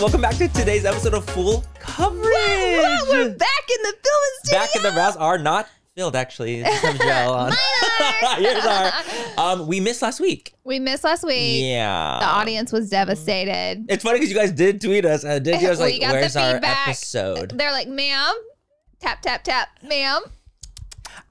welcome back to today's episode of Fool Coverage. We're back in the filming studio. Back in the rounds are not filled actually. Some gel on. Yours are. Um, we missed last week. we missed last week. Yeah. The audience was devastated. It's funny because you guys did tweet us and did you was We like, "Where's our episode?" They're like, ma'am, tap, tap, tap, ma'am.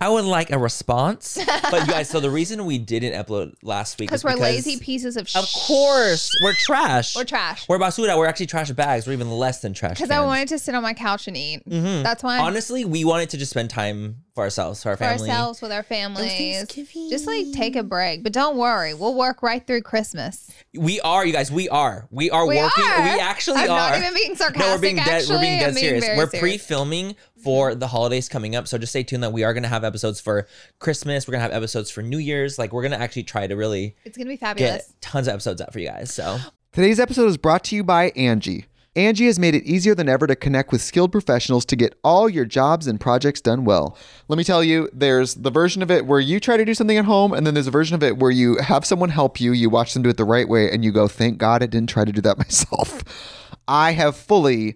I would like a response. but you guys, so the reason we didn't upload last week is Because we're lazy pieces of Of course, we're trash. We're trash. We're basura. We're actually trash bags. We're even less than trash. Because I cans. wanted to sit on my couch and eat. Mhm. That's why. Honestly, we wanted to just spend time for ourselves, for our for family. ourselves with our families. Thanksgiving. Just like take a break. But don't worry, we'll work right through Christmas. We are, you guys. We are. We are We working. are. We actually I'm are. not even being sarcastic. no, we're being dead. actually. We're being dead I'm being serious. very We're serious. pre-filming for the holidays coming up, so just stay tuned. That we are going to have episodes for Christmas. We're going to have episodes for New Year's. Like we're going to actually try to really It's gonna be fabulous. get tons of episodes out for you guys. So Today's episode is brought to you by Angie. Angie has made it easier than ever to connect with skilled professionals to get all your jobs and projects done well. Let me tell you, there's the version of it where you try to do something at home, and then there's a version of it where you have someone help you, you watch them do it the right way, and you go, thank God I didn't try to do that myself. I have fully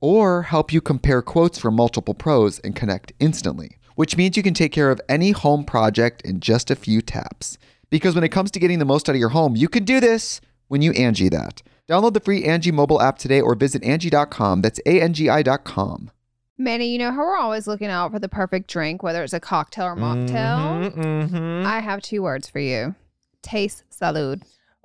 or help you compare quotes from multiple pros and connect instantly, which means you can take care of any home project in just a few taps. Because when it comes to getting the most out of your home, you can do this when you Angie that. Download the free Angie mobile app today or visit Angie.com. That's A-N-G-I dot com. Manny, you know how we're always looking out for the perfect drink, whether it's a cocktail or mocktail? Mhm. I have two words for you. Taste salud.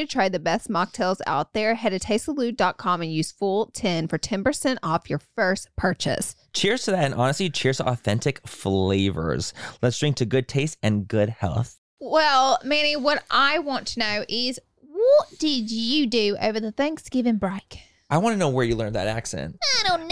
to try the best mocktails out there, head to tastesalud.com and use full 10 for 10% off your first purchase. Cheers to that, and honestly, cheers to authentic flavors. Let's drink to good taste and good health. Well, Manny, what I want to know is what did you do over the Thanksgiving break? I want to know where you learned that accent. I don't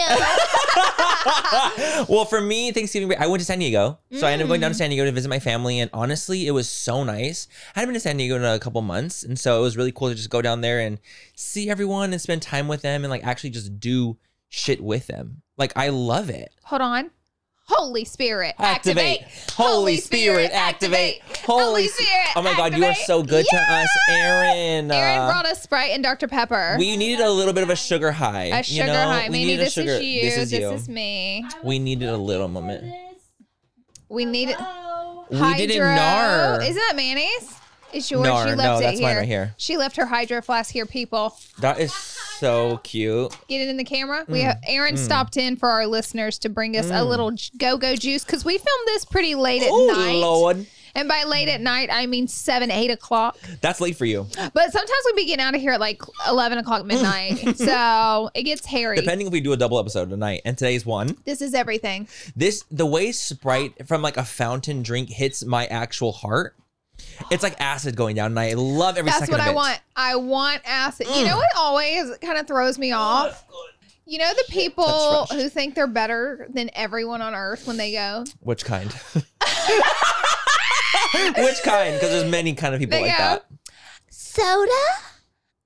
know. well, for me, Thanksgiving break, I went to San Diego. So I ended up going down to mm. San Diego to visit my family. And honestly, it was so nice. I hadn't been to San Diego in a couple months. And so it was really cool to just go down there and see everyone and spend time with them and like actually just do shit with them. Like, I love it. Hold on. Holy Spirit, Activate. activate. Holy Spirit, activate. Holy Spirit. Oh my God, you are so good to us, Aaron. Aaron Uh, brought us Sprite and Dr. Pepper. we needed a little bit of a sugar high. a you sugar know? high. We Maybe needed a this sugar- is you. This is you. me. We needed a little moment. We needed We hydro. did it nar. Isn't that mayonnaise? It's yours. Nar, she no, left it that's here. mine right here. She left her hydro flask here, people. That is so cute. Get it in the camera. Mm. We have Aaron stopped in for our listeners to bring us a little go go juice because we filmed this pretty late at night. Oh night. Lord. And by late at night, I mean seven, eight o'clock. That's late for you. But sometimes we be getting out of here at like eleven o'clock midnight, so it gets hairy. Depending if we do a double episode tonight, and today's one. this is everything. This the way Sprite from like a fountain drink hits my actual heart. It's like acid going down, and I love every That's second what of I it. want. I want acid. You know what always kind of throws me off? You know the people who think they're better than everyone on earth when they go. Which kind? Which kind? Because there's many kind of people They like go, that. Soda?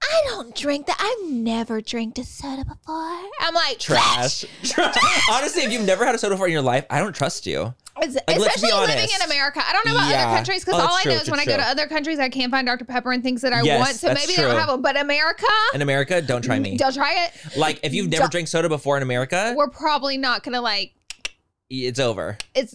I don't drink that. I've never drank a soda before. I'm like Trash. Honestly, if you've never had a soda before in your life, I don't trust you. Be especially living in America. I don't know about Yeah. other countries because Oh, all that's I true, know is when I go to other countries, I can't find Dr. Pepper and things that I Yes, want. So maybe they don't have them. But America, In America, don't try me. don't try it. Like if you've never Don't- drank soda before in America, We're probably not gonna like. it's over. It's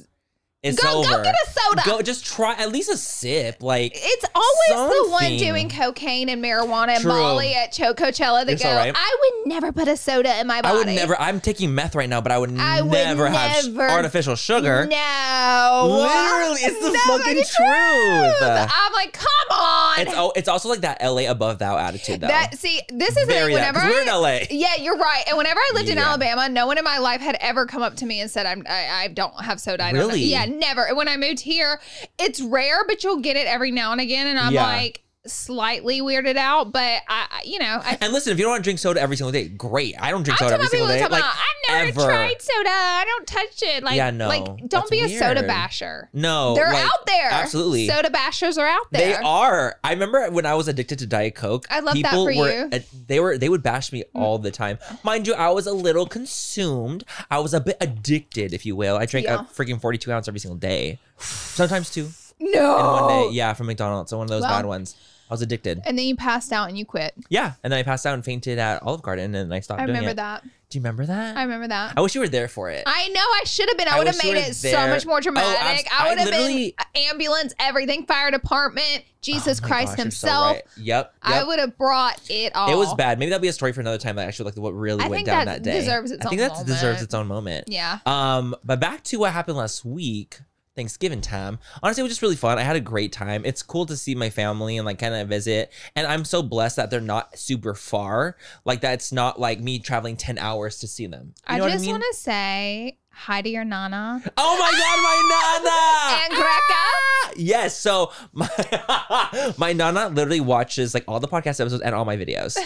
It's go over. go get a soda. Go just try at least a sip. Like It's always the one doing cocaine and marijuana and True. Molly at Cho- Coachella that You're go, right. I would never put a soda in my body. I would never. I'm taking meth right now, but I would I would never have never- artificial sugar. No. Literally, it's the No fucking truth. I'm like, come on. It's oh, it's also like that LA above thou attitude though. that see, this is Very thing. that, we're in LA. Yeah, you're right. And whenever I lived in Yeah. Alabama, no one in my life had ever come up to me and said, "I'm I, I don't have soda." I don't know." Really? Yeah, never. When I moved here, it's rare, but you'll get it every now and again, and I'm Yeah. like slightly weirded out. But I, I you know, I. And listen, if you don't want to drink soda every single day, great. I don't drink soda every single day. Like about, I've never ever. tried soda. I don't touch it. Like, Yeah, no, like, don't be a soda basher. No, They're like, out there. Absolutely. Soda bashers are out there. They are. I remember when I was addicted to Diet Coke. I love that people for were, you. They were. They would bash me mm. all the time. Mind you, I was a little consumed. I was a bit addicted, if you will. I drank Yeah. a freaking forty-two ounce every single day, sometimes two No. in one day. Yeah, from McDonald's. So one of those Well. bad ones. I was addicted. And then you passed out and you quit. Yeah, and then I passed out and fainted at Olive Garden, and then I stopped I doing remember it. that. Do you remember that? I remember that. I wish you were there for it. I know I should have been. I I would have made it so much more Oh, dramatic. abs- I would I have been ambulance, everything, fire department, Jesus Oh Christ gosh, you're so himself. right. Yep. I would have brought it all. It was bad. Maybe that'll be a story for another time. That actually like what really I went down that that, day. deserves its I think that deserves its own moment. Yeah. Um, but back to what happened last week, Thanksgiving time. Honestly, it was just really fun. I had a great time. It's cool to see my family and like kind of visit. And I'm so blessed that they're not super far. Like that's not like me traveling 10 hours to see them. You I just I mean? want to say hi to your nana Oh my god, my nana! and Greca. Ah! Yes. So my my nana literally watches like all the podcast episodes and all my videos,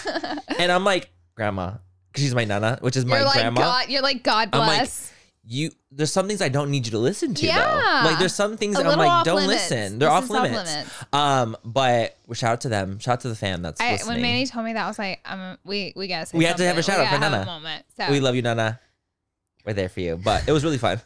and I'm like, Grandma, because she's my nana, which is my You're like grandma. God. You're like God bless. You, there's some things I don't need you to listen to Yeah. though. Like there's some things that I'm like, don't limits. listen. They're This off limits. Um, but shout out to them. Shout out to the fam that's I, listening. when Manny told me that, I was like, um, we we gotta We have to have a shout We out for Nana. moment. So we love you, Nana. We're there for you. But it was really fun.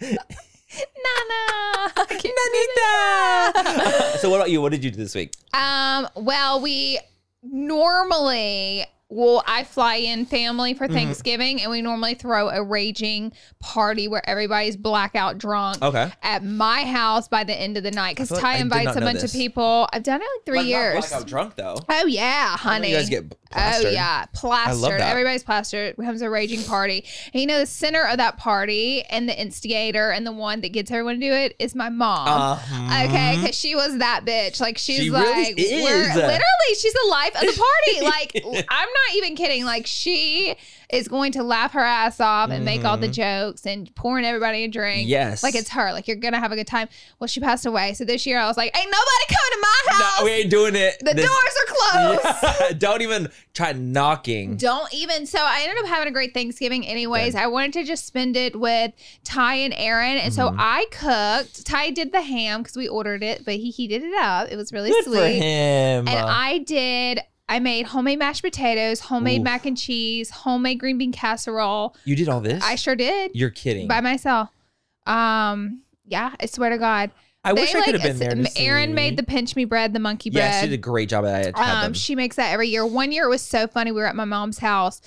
Nana. Nanita. so what about you? What did you do this week? Um, well, we normally well, I fly in family Mm-hmm. for Thanksgiving and we normally throw a raging party where everybody's blackout drunk Okay. at my house by the end of the night. Because feel like Ty invites a bunch this. of people. I've done it like three Like, not years. blackout drunk though. Oh yeah, honey. You guys get plastered. Oh plastered. yeah, plastered. that. Everybody's plastered. It becomes a raging party. And you know, the center of that party and the instigator and the one that gets everyone to do it is my mom. Uh-huh. Okay, because she was that bitch. Like she's She really like, is. we're- literally, she's the life of the party. Like I'm not even kidding. Like she is going to laugh her ass off and make all the jokes and pouring everybody a drink. Mm-hmm. Yes. like it's her. Like you're gonna have a good time. Well, she passed away, so this year I was like, ain't nobody coming to my house. No, we ain't doing it. the This- doors are closed. Yeah. Don't even try knocking. Don't even. So I ended up having a great Thanksgiving, anyways. I wanted to just spend it with Ty and Aaron, and Mm-hmm. so I cooked. Ty did the ham because we ordered it, but he heated it up. It was really Good sweet. for him. And I did. I made homemade mashed potatoes, homemade Oof. mac and cheese, homemade green bean casserole. you did all this? I sure did You're kidding. by myself. Um, yeah, I swear to God. I wish They, I could like, have been there. To Aaron see. made the pinch me bread, the monkey bread. Yeah, she did a great job at it. Um, she makes that every year. One year it was so funny. We were at my mom's house,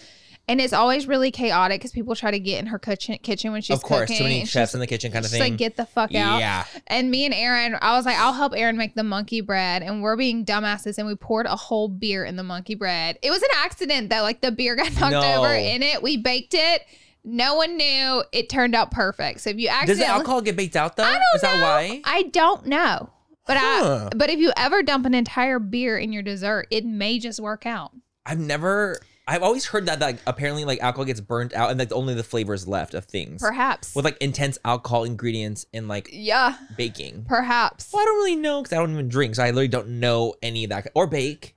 and it's always really chaotic because people try to get in her kitchen kitchen when she's of course, cooking. too many chefs in the kitchen, kind of thing. like, get the fuck out. Yeah. And me and Aaron, I was like, I'll help Aaron make the monkey bread, and we're being dumbasses, and we poured a whole beer in the monkey bread. It was an accident though. Like the beer got knocked No. over in it. We baked it. No one knew. It turned out perfect. So if you actually Does accidentally, the alcohol get baked out though? I don't Is that know. why? I don't know. But Huh. I but if you ever dump an entire beer in your dessert, it may just work out. I've never. I've always heard that like apparently like alcohol gets burnt out and like only the flavors left of things Perhaps. with like intense alcohol ingredients in like yeah, baking. perhaps. Well, I don't really know because I don't even drink, so I literally don't know any of that. Or bake,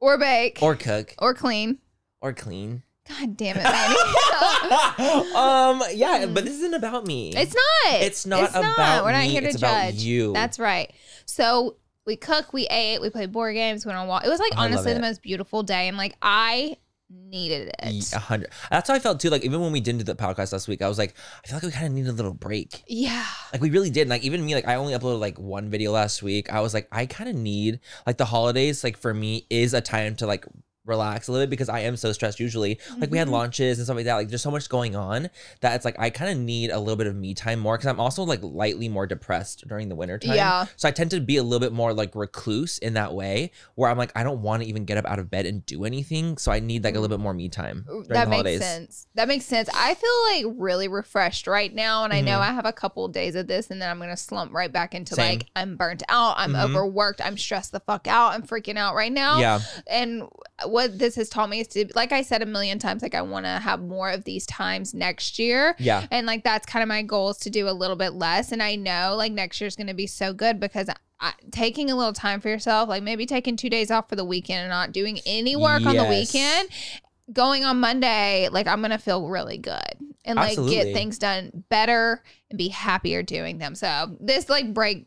Or bake. or cook, or clean. or clean. God damn it, Manny. um, yeah, but this isn't about me. it's not. It's not about We're not me, here to it's about judge. you. That's right. So we cook, we ate, we played board games, went on walk. It was like love honestly the most beautiful day, and like I needed it. A hundred. That's how I felt too. Like even when we didn't do the podcast last week, I was like, I feel like we kind of need a little break. Yeah. Like we really did. Like even me, like I only uploaded like one video last week. I was like, I kind of need like the holidays. Like for me, is a time to like relax a little bit because I am so stressed usually. Like we had Mhm. launches and stuff like that. Like there's so much going on that it's like I kind of need a little bit of me time more because I'm also like lightly more depressed during the winter time. Yeah. So I tend to be a little bit more like recluse in that way where I'm like I don't want to even get up out of bed and do anything. So I need like a little bit more me time during that makes holidays. sense. That makes sense. I feel like really refreshed right now, and I know Mhm. I have a couple of days of this, and then I'm gonna slump right back into Same. like I'm burnt out, I'm Mhm. overworked, I'm stressed the fuck out, I'm freaking out right now. Yeah. And what this has taught me is to, like I said a million times, like I want to have more of these times next year. Yeah. And like that's kind of my goal is to do a little bit less. And I know like next year's going to be so good because I, taking a little time for yourself, like maybe taking two days off for the weekend and not doing any work on the weekend, going on Monday, like I'm going to feel really good and like Absolutely. get things done better and be happier doing them. So this like break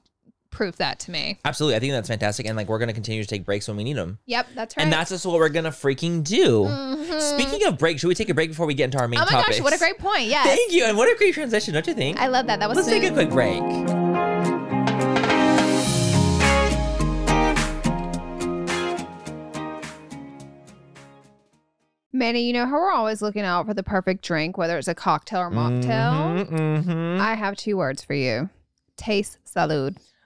proved that to me. Absolutely. I think that's fantastic. And like we're gonna continue to take breaks when we need them. Yep, that's right. And that's just what we're gonna freaking do. Mhm. Speaking of break, should we take a break before we get into our main topic? Oh my topics? gosh, what a great point. Yes. Thank you. And what a great transition, don't you think? I love that. That was Let's take a quick break. Manny, you know how we're always looking out for the perfect drink, whether it's a cocktail or mocktail? Mhm, mhm. I have two words for you. Taste salud.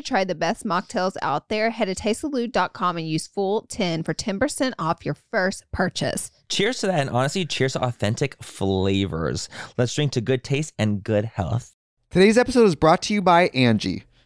to try the best mocktails out there, head to tastesalud.com and use full 10 for 10% off your first purchase. Cheers to that, and honestly, cheers to authentic flavors. Let's drink to good taste and good health. Today's episode is brought to you by Angie.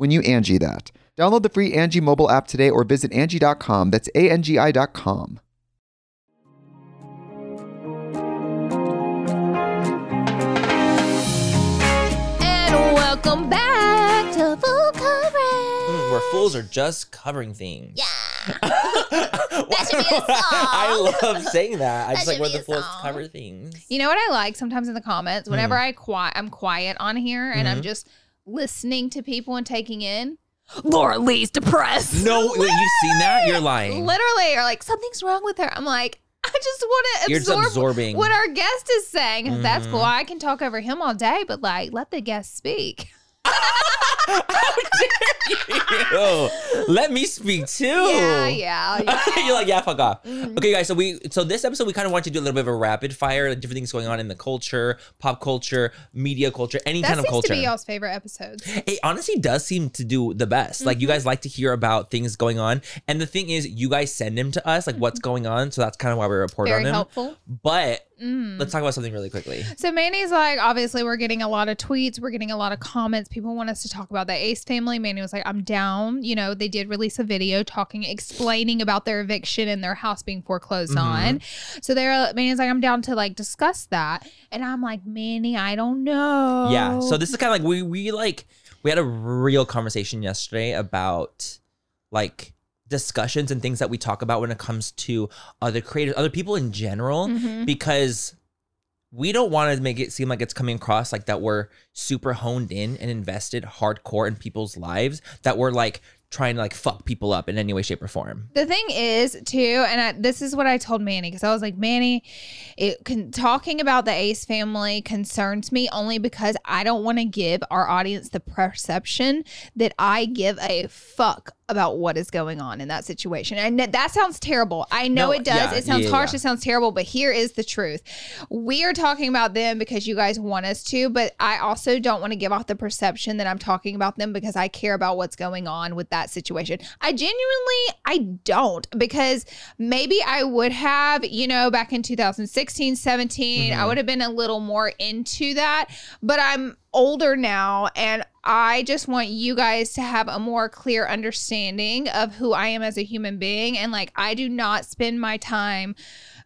when you Angie that. Download the free Angie mobile app today or visit Angie.com. That's A-N-G-I dot com. And welcome back to Fool Coverage. Mm, where fools are just covering things. Yeah. that should be a song. I love saying that. I just like where the fools cover things. You know what I like sometimes in the comments? Whenever mm. I qui- I'm quiet on here and mm-hmm. I'm just – listening to people and taking in Laura Lee's depressed. No, wait, you've seen that? You're lying. Literally, or like something's wrong with her. I'm like, I just want to You're just absorb absorbing. what our guest is saying. If That's Mhm. cool. I can talk over him all day, but like, let the guest speak. Ew. Let me speak too. Yeah, yeah, yeah. You're like, yeah, fuck off. Mhm. Okay, guys. So we, so this episode, we kind of want to do a little bit of a rapid fire, like different things going on in the culture, pop culture, media culture, any That kind of culture. That seems to be y'all's favorite episodes. it honestly does seem to do the best. Like you Mm-hmm. guys like to hear about things going on, and the thing is, you guys send them to us, like what's going on. So that's kind of why we report Mm-hmm. Very on them. helpful. But Mm. let's talk about something really quickly. So Manny's like, obviously, we're getting a lot of tweets. We're getting a lot of comments. People want us to talk about the Ace family. Manny was like, I'm down. You know, they did release a video talking, explaining about their eviction and their house being foreclosed Mhm. on. So they're Manny's like, I'm down to like discuss that. And I'm like, Manny, I don't know. Yeah. So this is kind of like we we like we had a real conversation yesterday about like discussions and things that we talk about when it comes to other creators, other people in general, Mhm. because we don't want to make it seem like it's coming across like that we're super honed in and invested hardcore in people's lives, that we're like trying to like fuck people up in any way, shape, or form. The thing is, too, and I, this is what I told Manny because I was like, Manny, it can, talking about the Ace family concerns me only because I don't want to give our audience the perception that I give a fuck about what is going on in that situation. And that- sounds terrible. I know No, it does. yeah, it sounds yeah, harsh. yeah. It sounds terrible. But here is the truth: we are talking about them because you guys want us to, but I also don't want to give off the perception that I'm talking about them because I care about what's going on with that situation. I genuinely, I don't because maybe I would have, you know, back in 2016, 17, I Mhm. would have been a little more into that, but I'm older now and I just want you guys to have a more clear understanding of who I am as a human being and like I do not spend my time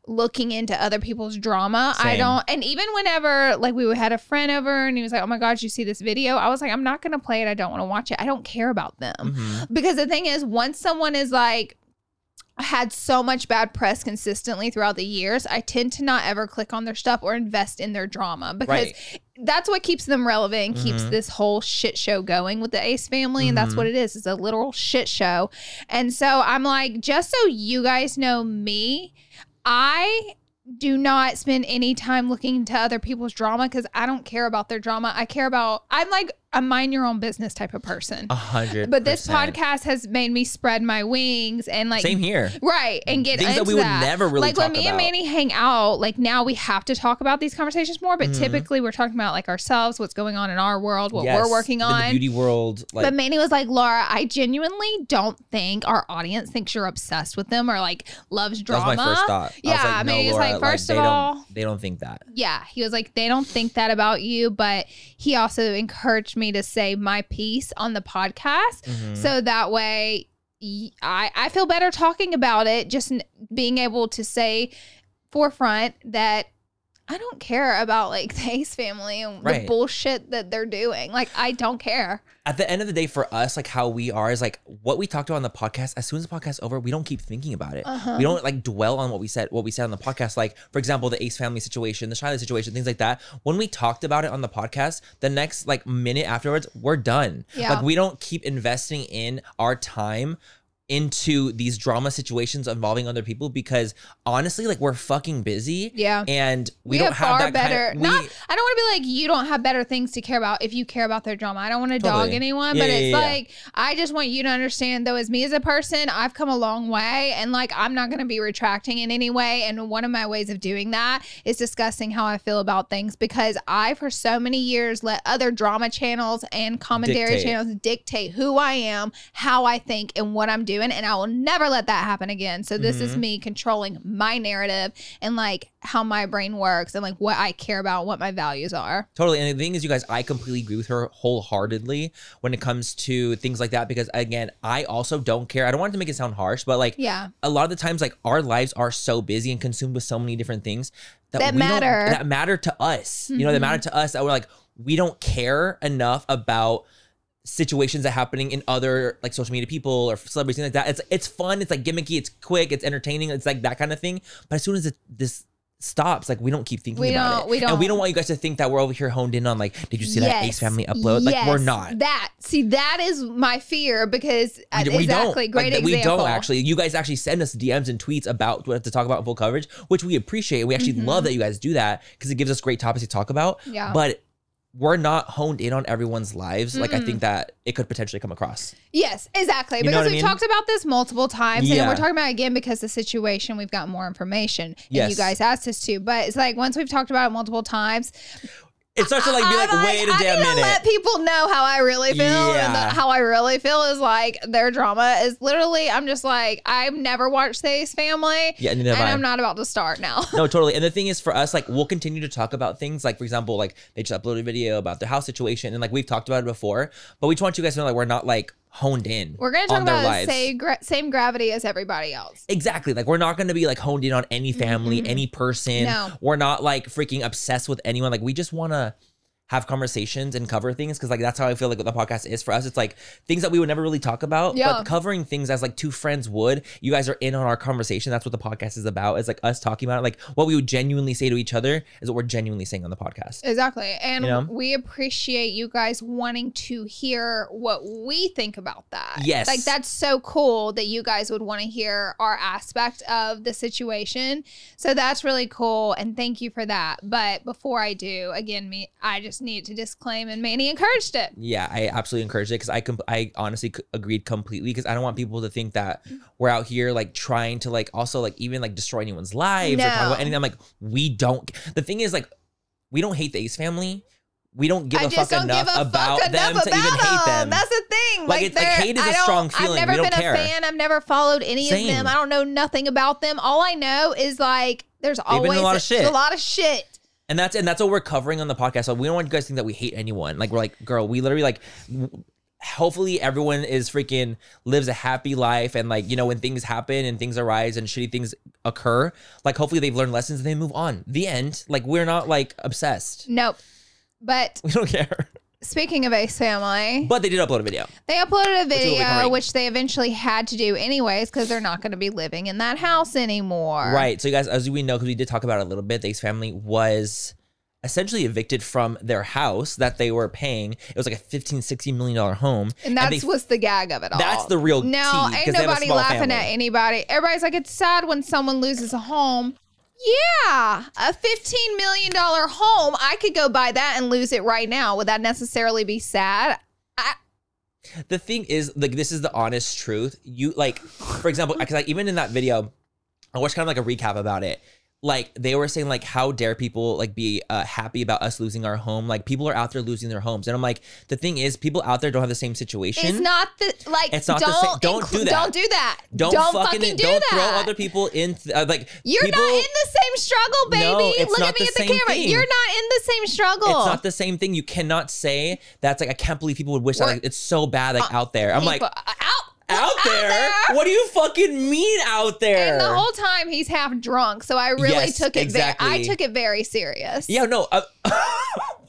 looking into other people's drama. I don't and even whenever like we had a friend over and he was like, "Oh my god, you see this video?" I was like, "I'm not going to play it. I don't want to watch it. I don't care about them." Mhm. Because the thing is, once someone is like had so much bad press consistently throughout the years, I tend to not ever click on their stuff or invest in their drama because Right. that's what keeps them relevant, and keeps Mhm. this whole shit show going with the Ace family. And that's Mhm. what it is. It's a literal shit show. And so I'm like, just so you guys know me, I do not spend any time looking into other people's drama because I don't care about their drama. I care about, I'm like a mind your own business type of person. A hundred. But this percent. podcast has made me spread my wings and like Same here. right and get Things that we would never really like when me and. Manny hang out. Like now we have to talk about these conversations more, but Mhm. typically we're talking about like ourselves, what's going on in our world, what Yes, we're working on. The beauty world. Like, but Manny was like, Laura, I genuinely don't think our audience thinks you're obsessed with them or like loves that drama. was my first thought. I Yeah, was like, I no, mean, he's Laura, like, first they of don't- all- they don't think that. Yeah, he was like, they don't think that about you, but he also encouraged me to say my piece on the podcast. Mhm. So that way, I, I feel better talking about it, just being able to say forefront that I don't care about like the Ace family and the bullshit that they're doing. Like, I don't care. at the end of the day, for us, like how we are is like what we talked about on the podcast. As soon as the podcast's over, we don't keep thinking about it. Uh-huh. We don't like dwell on what we said, what we said on the podcast. Like, for example, the Ace family situation, the Charlie situation, things like that. When we talked about it on the podcast, the next like minute afterwards, we're done. Yeah. Like we don't keep investing in our time into these drama situations involving other people because honestly, like we're fucking busy. Yeah. And we, We, don't have have far that better. kind of, not, I don't want to be like you don't have better things to care about if you care about their drama. I don't want to dog anyone, Yeah, but yeah, it's yeah. like I just want you to understand though, as me as a person, I've come a long way, and like I'm not going to be retracting in any way. And one of my ways of doing that is discussing how I feel about things because I, for so many years, let other drama channels and commentary Dictate. channels dictate who I am, how I think, and what I'm doing, and I will never let that happen again. So this is Mhm. me controlling my narrative and like how my brain works and like what I care about, what my values are. Totally. And the thing is, you guys, I completely agree with her wholeheartedly when it comes to things like that because, again, I also don't care. I don't want to make it sound harsh, but like Yeah. a lot of the times, like our lives are so busy and consumed with so many different things that, That we matter. that matter to us. You know, that Mhm. matter to us that we're like, we don't care enough about situations that are happening in other like social media people or celebrities things like that. It's it's fun. It's like gimmicky. It's quick. It's entertaining. It's like that kind of thing. But as soon as it, this stops, like we don't keep thinking We about don't- it. we And we don't. don't want you guys to think that we're over here honed in on like, did you see that Ace Family upload? Like we're not. That see, that is my fear because uh, We, we exactly don't. great like, example. We don't actually. You guys actually send us DMs and tweets about what to talk about in fool coverage, which we appreciate. We actually love that you guys do that because it gives us great topics to talk about. Mm-hmm. Yeah. But we're not honed in on everyone's lives. Like I think mm. that it could potentially come across. Yes, exactly. You because we've mean? talked about this multiple times, and we're talking about it again because the situation we've got more information, and Yes. you guys asked us to. But it's like once we've talked about it multiple times, It starts to like be like, I'm wait a I damn minute. let people know how I really feel, and the, how I really feel is like their drama is literally. I'm just like I've never watched the Family, Yeah, and I. I'm not about to start now. no, totally. And the thing is, for us, like we'll continue to talk about things. Like for example, like they just uploaded a video about their house situation, and like we've talked about it before. But we just want you guys to know, like we're not like honed in. We're gonna talk on their about gra- same gravity as everybody else. Exactly. Like we're not going to be like honed in on any family, mm-hmm. any person. No. We're not like freaking obsessed with anyone. Like we just want to have conversations and cover things because like that's how I feel like the podcast is for us. It's like things that we would never really talk about, Yeah. but covering things as like two friends would. You guys are in on our conversation. That's what the podcast is about. It's like us talking about it. Like what we would genuinely say to each other is what we're genuinely saying on the podcast. Exactly. And You know? we appreciate you guys wanting to hear what we think about that. Yes. Like that's so cool that you guys would want to hear our aspect of the situation. So that's really cool and thank you for that. But before I do, again, me I just need to disclaim and Manny encouraged it. Yeah, I absolutely encourage it because I com- I honestly c- agreed completely because I don't want people to think that we're out here like trying to like also like even like destroy anyone's lives or talk about anything. I'm like, we don't. The thing is like, we don't hate the Ace family. We don't give I a fuck enough a about fuck them enough to about even hate them. them. That's the thing. Like, it's- like, they're- hate is a strong feeling. I've never been care. a fan. I've never followed any Same. of them. I don't know nothing about them. All I know is like there's always a lot shit. a lot of shit. And that's and that's what we're covering on the podcast. So we don't want you guys to think that we hate anyone. Like we're like, girl, we literally like. w- Hopefully everyone is freaking lives a happy life and like you know when things happen and things arise and shitty things occur like hopefully they've learned lessons and they move on the end like we're not like obsessed Nope. But we don't care speaking of Ace Family, but they did upload a video they uploaded a video, great. which they eventually had to do anyways because they're not going to be living in that house anymore. right so you guys as we know because we did talk about it a little bit the Ace family was essentially evicted from their house that they were paying it was like a 15 16 million dollar home And that's they what's the gag of it all. That's the real No, tea, ain't they have a nobody laughing family. at anybody. Everybody's like, it's sad when someone loses a home. Yeah, a $15 million home. I could go buy that and lose it right now. Would that necessarily be sad? I, the thing is like this is the honest truth you like for example because like even in that video i watched kind of like a recap about it like they were saying like how dare people like be uh, happy about us losing our home like people are out there losing their homes and i'm like the thing is people out there don't have the same situation it's not the like. It's not the don't same- don't inclu- do that. Don't do that. don't, fucking, do don't that. throw other people in th- uh, like You're people, not in the same struggle, baby. No, it's Look not at me the at the camera. thing. You're not in the same struggle. it's not the same thing you cannot say that's like i can't believe people would wish that like, it's so bad like out there i'm like People- uh, out, out there? What do you fucking mean out there? And the whole time he's half drunk, so I really Yes, took it. exactly. Very, I took it very serious. Yeah, no. Uh,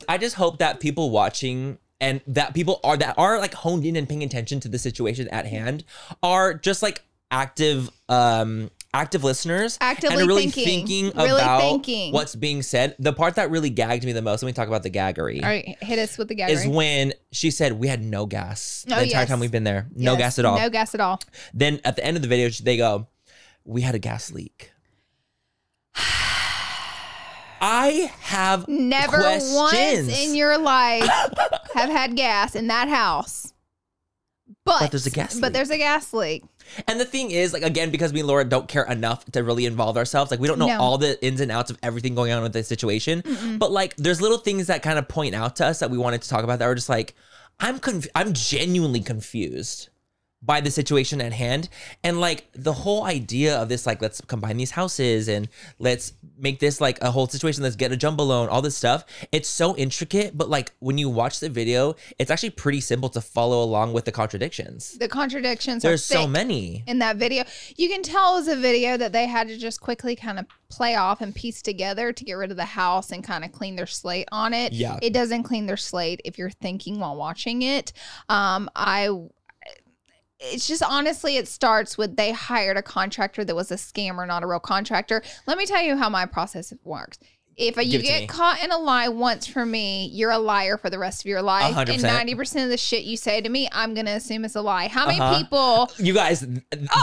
I just hope that people watching and that people are that are like honed in and paying attention to the situation at hand are just like active um active listeners Actively and really thinking. thinking Really about thinking. what's being said. The part that really gagged me the most, let me talk about the gaggery. All right, hit us with the gag. Is when she said we had no gas Oh, the entire yes. time we've been there. No Yes, gas at all. No gas at all. Then at the end of the video, they go, "We had a gas leak." I have Never questions. once in your life have had gas in that house. But, But there's a gas But there's a gas leak. And the thing is, like again, because me and Laura don't care enough to really involve ourselves, like we don't know No. all the ins and outs of everything going on with the situation. But like, there's little things that kind of point out to us that we wanted to talk about that were just like, I'm conf- I'm genuinely confused by the situation at hand and like the whole idea of this like let's combine these houses and let's make this like a whole situation let's get a jumbo loan all this stuff it's so intricate but like when you watch the video it's actually pretty simple to follow along with the contradictions The contradictions there's are so many in that video. You can tell it was a video that they had to just quickly kind of play off and piece together to get rid of the house and kind of clean their slate on it. Yeah. It doesn't clean their slate if you're thinking while watching it. Um, I it's just honestly it starts with they hired a contractor that was a scammer not a real contractor. Let me tell you how my process works if you Give it to get caught in a lie once for me, you're a liar for the rest of your life. hundred And percent. 90% of the shit you say to me, I'm going to assume is a lie. How many Uh-huh. people You guys,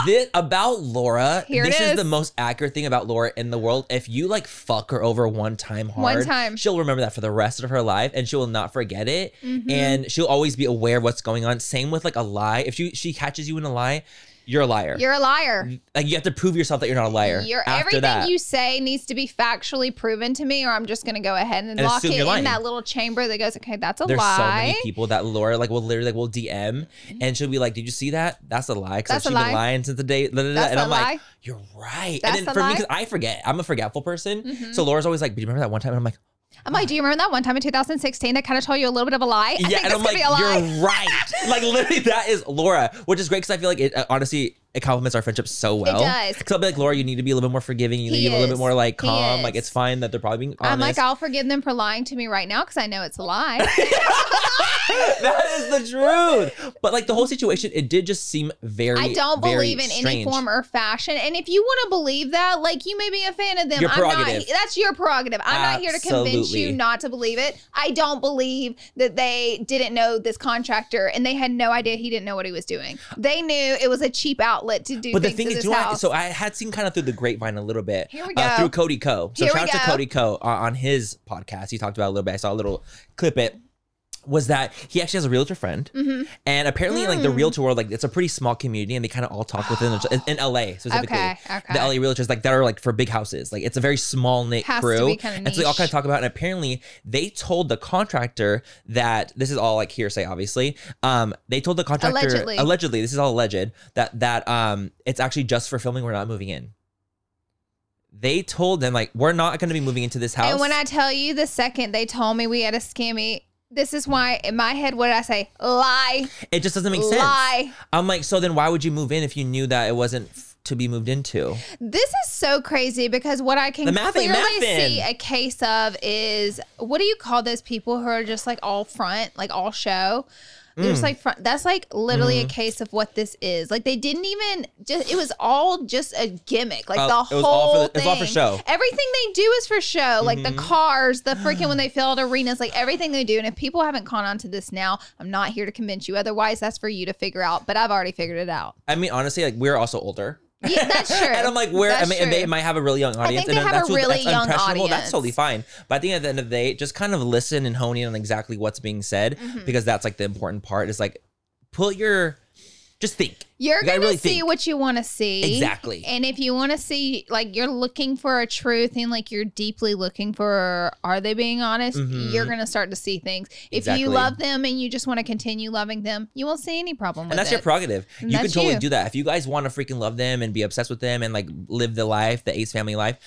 this about Laura. Here this is. is. the most accurate thing about Laura in the world. If you like fuck her over one time hard, One time. she'll remember that for the rest of her life, and she will not forget it. Mm-hmm. And she'll always be aware of what's going on. Same with like a lie. If she she catches you in a lie, you're a liar. You're a liar. like you have to prove yourself that you're not a liar. You're, after everything that. you say needs to be factually proven to me, or I'm just going to go ahead and, And lock it in that little chamber that goes, okay, that's a There's so lie. many people that Laura like will literally like will DM and she'll be like, "Did you see that? That's a lie." Because she's lie. been lying since the day. da, da, da." That's And I'm lie. like, "You're right." That's and then for me, lie. Mm-hmm. because I forget, I'm a forgetful person. So Laura's always like, "Do you remember that one time?" And I'm like, I'm like, do you remember that one time in 2016 that kind of told you a little bit of a lie? I "Yeah," think and I'm like, to be a lie. "You're right." like literally, that is Laura, which is great because I feel like it uh, honestly it complements our friendship so well. It does. Because I'll be like, Laura, you need to be a little bit more forgiving. You need to be a little bit more like calm. Like it's fine that they're probably being honest. I'm like, I'll forgive them for lying to me right now because I know it's a lie. that is the truth. But like the whole situation, it did just seem very. I don't very believe in any form or fashion. And if you want to believe that, like you may be a fan of them. Your I'm not that's your prerogative. I'm not here to convince you not to believe it. I don't believe that they didn't know this contractor and they had no idea he didn't know what he was doing. They knew it was a cheap outlet to do But the thing is, this do I, so I had seen kind of through the grapevine a little bit. Here we Uh, through Cody Ko. So Here shout out to. Cody Ko. Uh, on his podcast. He talked about a little bit. I saw a little clip. It was that he actually has a realtor friend, Mm-hmm. and apparently, like the realtor world, like it's a pretty small community, and they kind of all talk within each- in, in LA specifically. Okay, okay. The LA realtors like that are like for big houses. Like it's a very small knit crew, kinda and so they all kind of talk about. it. And apparently, they told the contractor that this is all like hearsay. Obviously, um, they told the contractor Allegedly. allegedly this is all alleged that that um it's actually just for filming. We're not moving in. They told them like we're not going to be moving into this house. and when I tell you the second they told me we had a scammy, this is why in my head, what did I say? Lie. it just doesn't make sense. Lie. I'm like, so then why would you move in if you knew that it wasn't f- to be moved into? This is so crazy because what I can The math ain't clearly mathin'. see a case of is what do you call those people who are just like all front, like all show? They're Mm. like. That's like literally Mm-hmm. a case of what this is. Like they didn't even just. It was all just a gimmick. Like Oh, the it was whole all for the- thing. all for show. Mm-hmm. Everything they do is for show. Like the cars, the freaking when they fill out arenas, like everything they do. And if people haven't caught on to this now, I'm not here to convince you. Otherwise, that's for you to figure out. But I've already figured it out. I mean, honestly, like we're also older. Yeah, that's true. and I'm like, where? I mean, and they might have a really young audience. think they and have a that's what- really that's young impressionable. That's totally fine. But I think at the end of the day, just kind of listen and hone in on exactly what's being said Mm-hmm. because that's like the important part. Is like, put your, just think. You're You gotta gonna really see think. what you want to see. Exactly. And if you want to see, like, you're looking for a truth and like you're deeply looking for, are they being honest? Mhm. You're gonna start to see things. If Exactly. you love them and you just want to continue loving them, you won't see any problem with And that's it. your prerogative. And you can totally you. do that. If you guys want to freaking love them and be obsessed with them and like live the life, the Ace family life,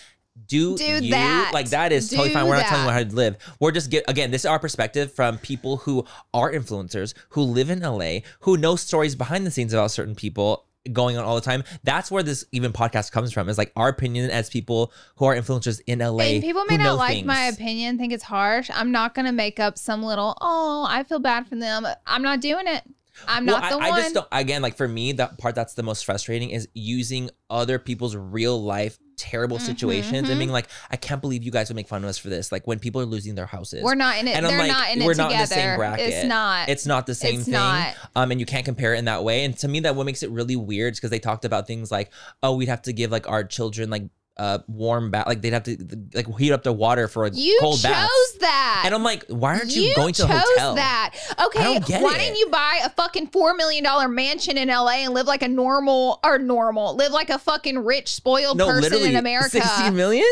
do, Do you that. like that is totally fine. We're not telling you how to live. We're just get again, this is our perspective from people who are influencers, who live in LA, who know stories behind the scenes about certain people going on all the time. That's where this even podcast comes from. Is like our opinion as people who are influencers in LA. and people may not like my opinion, think it's harsh. I'm not gonna make up some little, oh, I feel bad for them. I'm not doing it. I'm Well, not the I, one. I just don't. Again, like for me, that part that's the most frustrating is using other people's real life terrible Mm-hmm, situations and being like, I can't believe you guys would make fun of us for this. Like when people are losing their houses. We're not in it. And They're I'm like, not in it we're together. not in the same bracket. It's not. It's not the same thing. not. Um, and you can't compare it in that way. And to me, that what makes it really weird is because they talked about things like, oh, we'd have to give like our children like uh warm bath, like they'd have to like heat up the water for a you cold chose bath. that. And I'm like, why aren't you, you going to a chose hotel? that. Okay, why it. didn't you buy a fucking four million dollar mansion in LA and live like a normal or normal, live like a fucking rich, spoiled No, person in America? 16 million.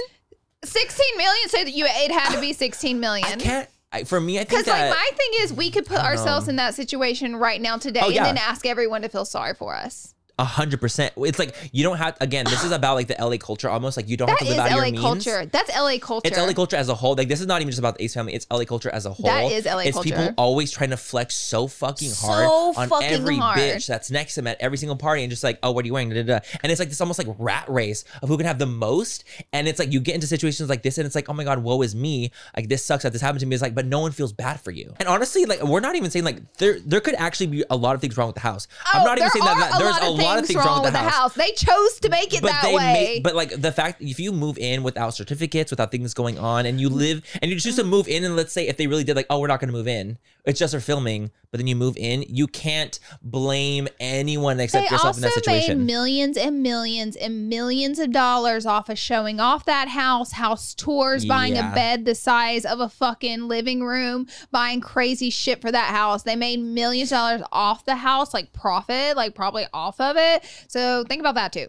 Sixteen million. So that you it had to be sixteen million. I can't. I, for me, I think Because like my thing is, we could put ourselves know. in that situation right now today, Oh, yeah. and then ask everyone to feel sorry for us. A hundred percent. It's like you don't have. Again, this is about like the LA culture. Almost like you don't That have to live out LA your means. culture. That's LA culture. It's LA culture as a whole. Like this is not even just about the Ace family. It's LA culture as a whole. That is LA culture. it's people always trying to flex so fucking So hard on fucking every hard. bitch that's next to them at every single party, and just like, oh, what are you wearing? Da, da, da. And it's like this almost like rat race of who can have the most. And it's like you get into situations like this, and it's like, oh my god, woe is me. Like this sucks that this happened to me. It's like, but no one feels bad for you. And honestly, like we're not even saying like there there could actually be a lot of things wrong with the house. I'm Oh, not even saying that, that there's a lot of things wrong with the house. They chose to make it But that way. made, but like the fact if you move in without certificates, without things going on, and you live and you choose to move in, and let's say if they really did like, oh, we're not going to move in, it's just for filming, but then you move in, you can't blame anyone except they yourself in that made situation. millions and millions and millions of dollars off of showing off that house, house tours, buying Yeah. a bed the size of a fucking living room, buying crazy shit for that house. They made millions of dollars off the house, like profit, like probably off of it. So think about that too.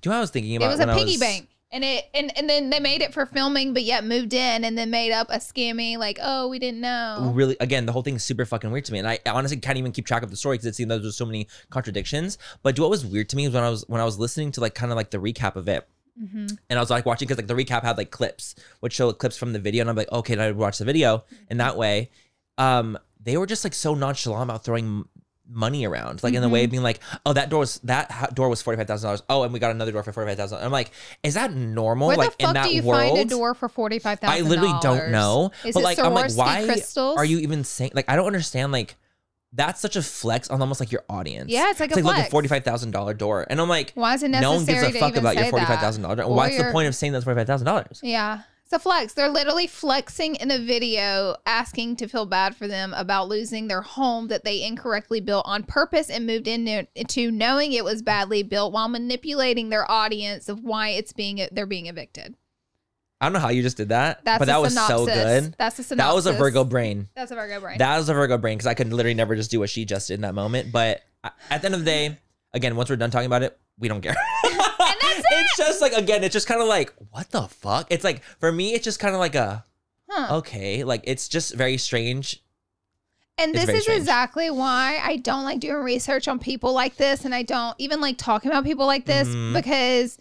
Do you know I was thinking about? It was a piggy bank. And it and, and then they made it for filming, but yet moved in and then made up a scammy like, oh, we didn't know. Really, again, the whole thing is super fucking weird to me, and I honestly can't even keep track of the story because it seemed that there's so many contradictions. But do what was weird to me was when I was when I was listening to like kind of like the recap of it, Mm-hmm. and I was like watching because like the recap had like clips, which show clips from the video, and I'm like, okay, then I watch the video, and that way, um, they were just like so nonchalant about throwing money around, like in the way of Mm-hmm. being like, oh, that door was that door was forty five thousand dollars. Oh, and we got another door for forty five thousand. I'm like, is that normal? Where like the in that do you world? find a door for forty five I literally don't know. Is but it like, I'm like, why crystals? are you even saying? Like, I don't understand. Like, that's such a flex on almost like your audience. Yeah, it's like a look, flex. a forty five thousand dollar door, and I'm like, Why is it no one gives a fuck about your forty five thousand dollars. Or What's the point of saying that's forty five thousand dollars? Yeah. It's a flex. They're literally flexing in a video asking to feel bad for them about losing their home that they incorrectly built on purpose and moved into knowing it was badly built while manipulating their audience of why it's being they're being evicted. I don't know how you just did that, That's but that was so good. That's a synopsis. That was a Virgo brain. That's a Virgo brain. That was a Virgo brain because I could literally never just do what she just did in that moment. But uh, at the end of the day, again, once we're done talking about it, we don't care. and that's it's just like again, it's just kind of like what the fuck. It's like for me, it's just kind of like a Huh. okay, like it's just very strange. And It's this very is strange. exactly why I don't like doing research on people like this. And I don't even like talking about people like this Mhm. because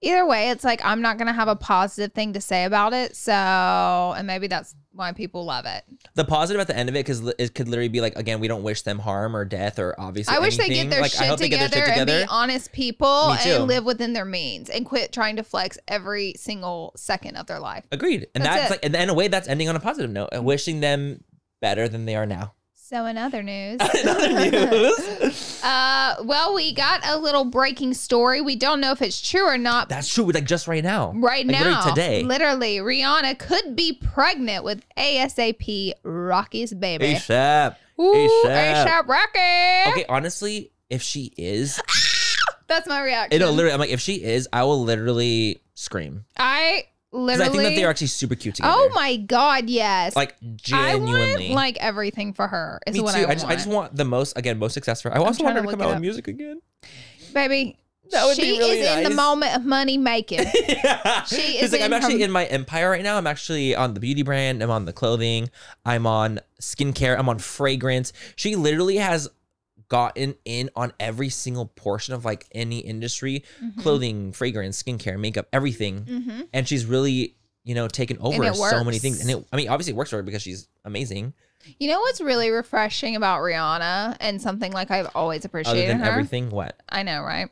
either way, it's like I'm not going to have a positive thing to say about it. So, and maybe that's why people love it. The positive at the end of it, because it could literally be like again, we don't wish them harm or death or obviously. I wish they get their, like, I shit hope they together get their shit and be honest people and live within their means and quit trying to flex every single second of their life. Agreed, and That's that's, like, and in a way, that's ending on a positive note, and wishing them better than they are now. So, in other news, In other news, uh, well, we got a little breaking story. We don't know if it's true or not, that's true. Like just right now, right Like, now literally today. literally rihanna could be pregnant with asap rocky's baby ASAP. Ooh, ASAP. ASAP Rocky. Okay, honestly, if she is, That's my reaction. it'll literally. I'm like, if she is, I will literally scream I literally. I think that they are actually super cute together. Oh my god, yes. Like I genuinely. want like everything for her. Is Me too. what I, I, want. just, I just want the most again, most success for her. I also want her to to come out with music again. baby. That would be she really is in the moment of money making. yeah. She is like, I'm actually her- in my empire right now. I'm actually on the beauty brand. I'm on the clothing. I'm on skincare. I'm on fragrance. She literally has gotten in on every single portion of like any industry Mm-hmm. clothing, fragrance, skincare, makeup, everything. hmm And she's really, you know, taken over so many things. And it, I mean, obviously it works for her because she's amazing. You know what's really refreshing about Rihanna and something like I've always Other appreciated than her. everything, what? I know, right?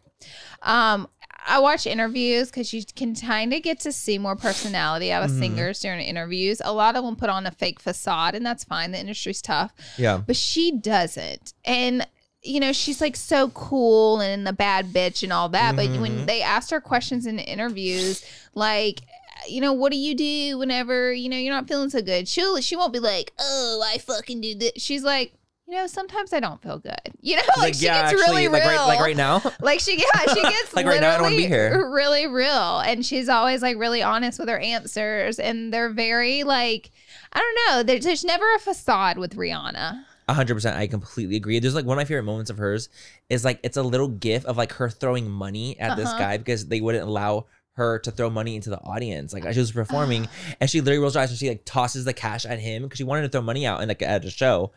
Um, I watch interviews because you can kind of get to see more personality out of Mhm. singers during interviews. A lot of them put on a fake facade, and that's fine. The industry's tough, Yeah. but she doesn't. And you know, she's like so cool and the bad bitch and all that. But when Mhm. they asked her questions in interviews, like. You know what do you do whenever you know you're not feeling so good? She'll she won't be like, oh, I fucking do this. She's like, you know, sometimes I don't feel good. You know, like, she gets really like real. right, like right now. Like she yeah, she gets Like right now, I don't wanna be here. really real. And she's always like really honest with her answers. And they're very like I don't know. There's, there's never a facade with Rihanna. A hundred percent. I completely agree. There's like one of my favorite moments of hers is like it's a little gif of like her throwing money at this Uh-huh. guy because they wouldn't allow her to throw money into the audience. Like she was performing, and she literally rolls her eyes and she like tosses the cash at him because she wanted to throw money out and like at a show,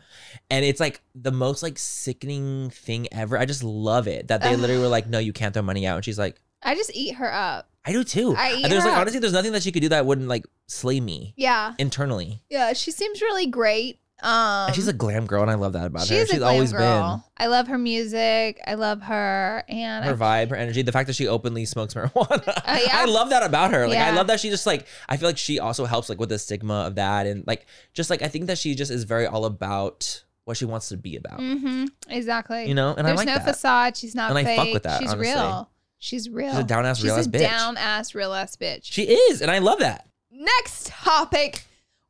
and it's like the most like sickening thing ever. I just love it that they literally were like, "No, you can't throw money out," and she's like. I just eat her up. I do too. I eat And there's her like up. honestly, there's nothing that she could do that wouldn't like slay me Yeah. internally. Yeah. She seems really great. Um And she's a glam girl, and I love that about her. she's She's a glam always girl. I love her music. I love her. And her I, vibe, her energy, the fact that she openly smokes marijuana. Oh, yeah? I love that about her. Like I love that she just like I feel like she also helps like with the stigma of that and like just like I think that she just is very all about what she wants to be about. Mm-hmm. exactly. You know, and There's I like no that. facade. She's not And I fake. fuck with that, She's honestly. real. She's real. She's a down ass real ass a bitch. down ass real ass bitch. She is, and I love that. Next topic.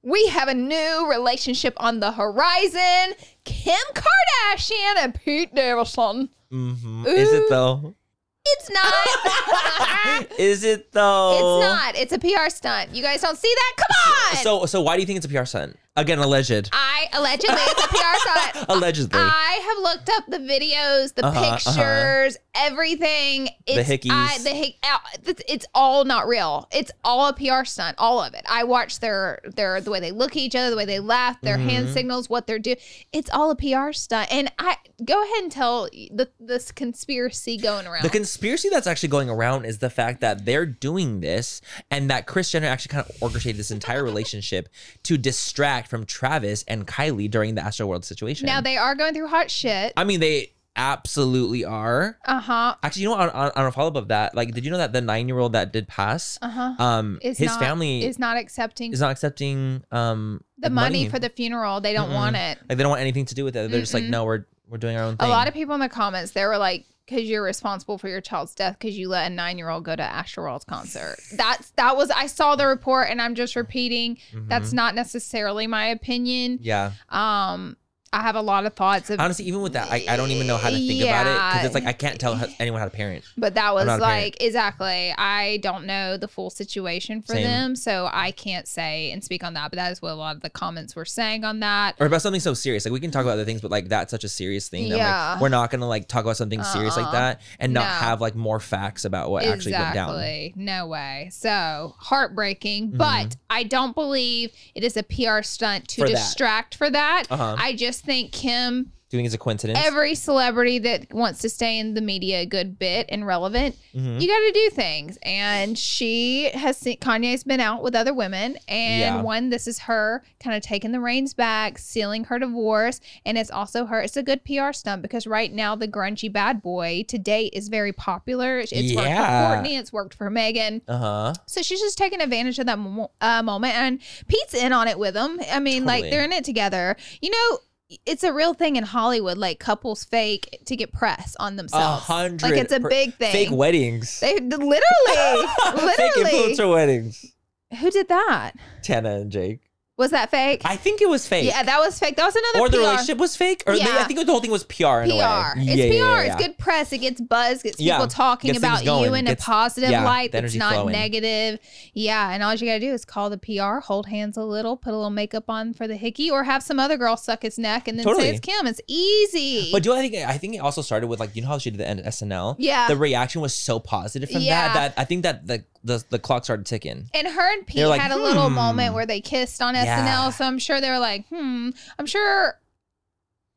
We have a new relationship on the horizon. Kim Kardashian and Pete Davidson. hmm Is it though? It's not. is it though? It's not. It's a PR stunt. You guys don't see that? Come on. So so why do you think it's a PR stunt? Again, alleged. I allegedly it's a PR stunt. Allegedly. I have looked up the videos, the Uh-huh, uh-huh. pictures, everything. It's, hickeys. I, the hic- uh, it's, it's all not real. It's all a PR stunt. All of it. I watch their their the way they look at each other, the way they laugh, their hand Mhm. signals, what they're doing. It's all a PR stunt. And I go ahead and tell the this conspiracy going around. The conspiracy that's actually going around is the fact that they're doing this and that Kris Jenner actually kind of orchestrated this entire relationship to distract from Travis and Kylie during the Astro World situation. now they are going through hot shit. I mean, they absolutely are. Uh huh. Actually, you know what? On, on, on a follow up of that, like, did you know that the nine year old that did pass, Uh huh. um, Is his not, family is not accepting is not accepting um the money, for the funeral. They don't Mm-mm. want it. like they don't want anything to do with it. They're just like, no, we're we're doing our own thing. A lot of people in the comments, they were like, because you're responsible for your child's death because you let a nine year old go to Astroworld's concert. That's that was I saw the report and I'm just repeating. Mhm. That's not necessarily my opinion. yeah. Um, I have a lot of thoughts of, Honestly, even with that, I, I don't even know how to think about it because it's like I can't tell how, anyone how to parent. but that was parent. like exactly. I don't know the full situation for Same. them, so I can't say and speak on that. But that is what a lot of the comments were saying on that. or about something so serious. Like we can talk about other things, but like that's such a serious thing that Yeah. like we're not gonna like talk about something serious like Uh-uh. that and not No. have like more facts about what actually went down. Exactly. No way. So heartbreaking, but I don't believe it is a PR stunt to Mm-hmm. For that. distract for that. Uh-huh. I just think Kim, Do you think it's a coincidence? every celebrity that wants to stay in the media a good bit and relevant, Mhm. you got to do things. And she has seen Kanye's been out with other women, and Yeah. one, this is her kind of taking the reins back, sealing her divorce, and it's also her. It's a good PR stunt because right now the grungy bad boy to date is very popular. It's worked for Yeah. Kourtney, it's worked for Megan. Uh huh. So she's just taking advantage of that mo- uh, moment, and Pete's in on it with them. I mean, like they're in it together. You know, it's a real thing in Hollywood. Like couples fake to get press on A themselves. hundred. Like it's a per- big thing. Fake weddings. They literally, literally Fake influencer weddings. Who did that? Tana and Jake. Was that fake? I think it was fake. yeah, that was fake. That was another or the PR. relationship was fake, or they, I think the whole thing was PR in a way. PR. It's Yeah, yeah, PR. yeah, It's good press. It gets buzz. Gets Yeah. people talking Gets about you in Gets- a positive yeah, light that's not flowing. negative. Yeah, and all you gotta do is call the PR, hold hands a little, put a little makeup on for the hickey, or have some other girl suck his neck and then Totally. say it's Kim. It's easy. But do I think I think it also started with like you know how she did the end SNL. Yeah. The reaction was so positive from Yeah. that that I think that the the, the clock started ticking. and her and Pete They're like, had a little hmm. moment where they kissed on SNL, Yeah. so I'm sure they were like, hmm. I'm sure.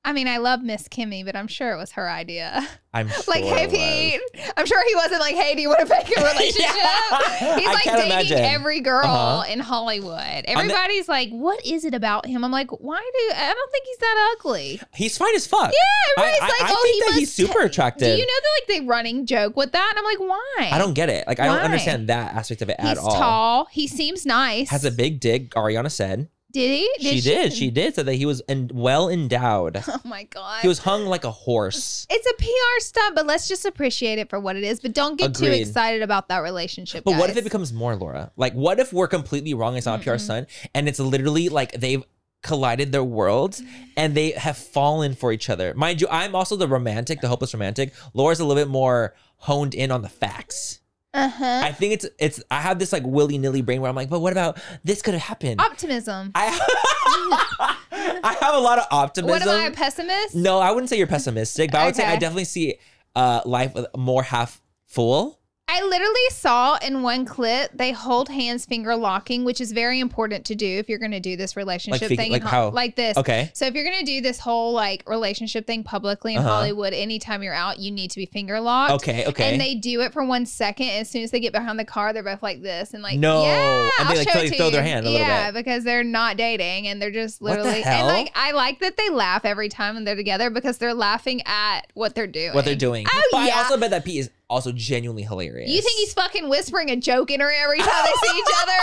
I mean, I love Miss Kimmy, but I'm sure it was her idea. I'm sure like, hey. Pete. I'm sure he wasn't like, hey, do you want to make a relationship? Yeah. He's I like dating imagine. every girl Uh-huh. in Hollywood. Everybody's like, what is it about him? I'm like, why do I don't think he's that ugly? He's fine as fuck. Yeah, everybody's I- like, I oh, think he that must he's super attractive. Do you know that like they running joke with that? And I'm like, why? I don't get it. Like I don't understand that aspect of it He's at all. tall. He seems nice. Has a big dick. Ariana said Did he? she did. She did. Said that he was en- well endowed. Oh my god. he was hung like a horse. it's a PR stunt, but let's just appreciate it for what it is. But don't get too excited about that relationship. But what if it becomes more, Laura? Like, what if we're completely wrong? It's not a PR stunt, and it's literally like they've collided their worlds and they have fallen for each other. Mind you, I'm also the romantic, the hopeless romantic. Laura's a little bit more honed in on the facts. Uh-huh. I think it's it's. I have this like willy nilly brain where I'm like, but what about this? Could have happened. Optimism. I I have a lot of optimism. What am I, a pessimist? No, I wouldn't say you're pessimistic, but I would say I definitely see uh life with more half full. I literally saw in one clip they hold hands finger locking, which is very important to do if you're going to do this relationship fig- thing. like in how? Like this. Okay. So if you're going to do this whole like relationship thing publicly in Uh-huh. Hollywood, anytime you're out, you need to be finger locked. Okay, okay. And they do it for one second. As soon as they get behind the car, they're both like this and like No. Yeah, And they, I'll like, show throw- it to throw their hand a little yeah, bit. because they're not dating and they're just What the literally hell? and like I like that they laugh every time when they're together because they're laughing at what they're doing. What they're doing. Oh but yeah. I also bet that Pete is also genuinely hilarious. You think he's fucking whispering a joke in her every time they see each other?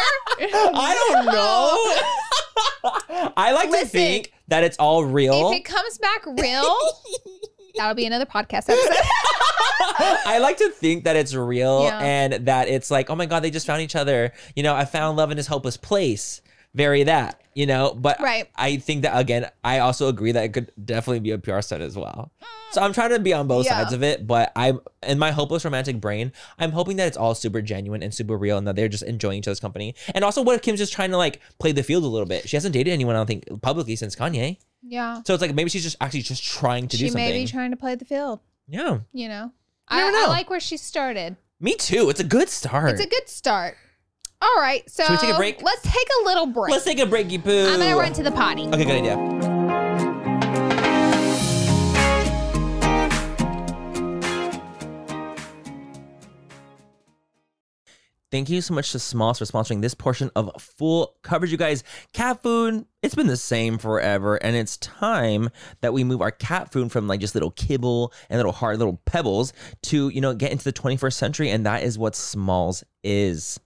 I don't know. I like Listen. to think that it's all real. If it comes back real, that'll be another podcast episode. I like to think that it's real Yeah. and that it's like, oh my God, they just found each other. You know, I found love in this hopeless place. Very that, you know, but Right. I think that again, I also agree that it could definitely be a PR stunt as well. So I'm trying to be on both Yeah. sides of it, but I'm in my hopeless romantic brain, I'm hoping that it's all super genuine and super real and that they're just enjoying each other's company. And also what if Kim's just trying to like play the field a little bit. She hasn't dated anyone, I don't think, publicly since Kanye. yeah. So it's like maybe she's just actually just trying to do something. She may be trying to play the field, yeah. you know. I, I know. like where she started. Me too. It's a good start. It's a good start. All right, so Should we take a break? Let's take a little break. Let's take a breaky poo. I'm gonna run to the potty. Okay, good idea. Thank you so much to Smalls for sponsoring this portion of fool coverage, you guys. Cat food, it's been the same forever, and it's time that we move our cat food from like just little kibble and little hard little pebbles to, you know, get into the 21st century, and that is what Smalls is.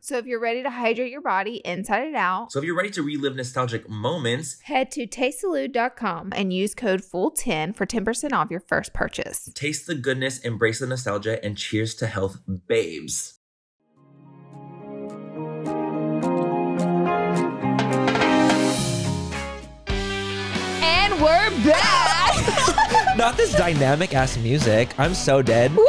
So if you're ready to hydrate your body inside and out, So if you're ready to relive nostalgic moments, head to tastesalud.com and use code FOOL10 for 10% off your first purchase. taste the goodness, embrace the nostalgia, and cheers to health, babes. And we're back. Not this dynamic ass music. I'm so dead. Woo!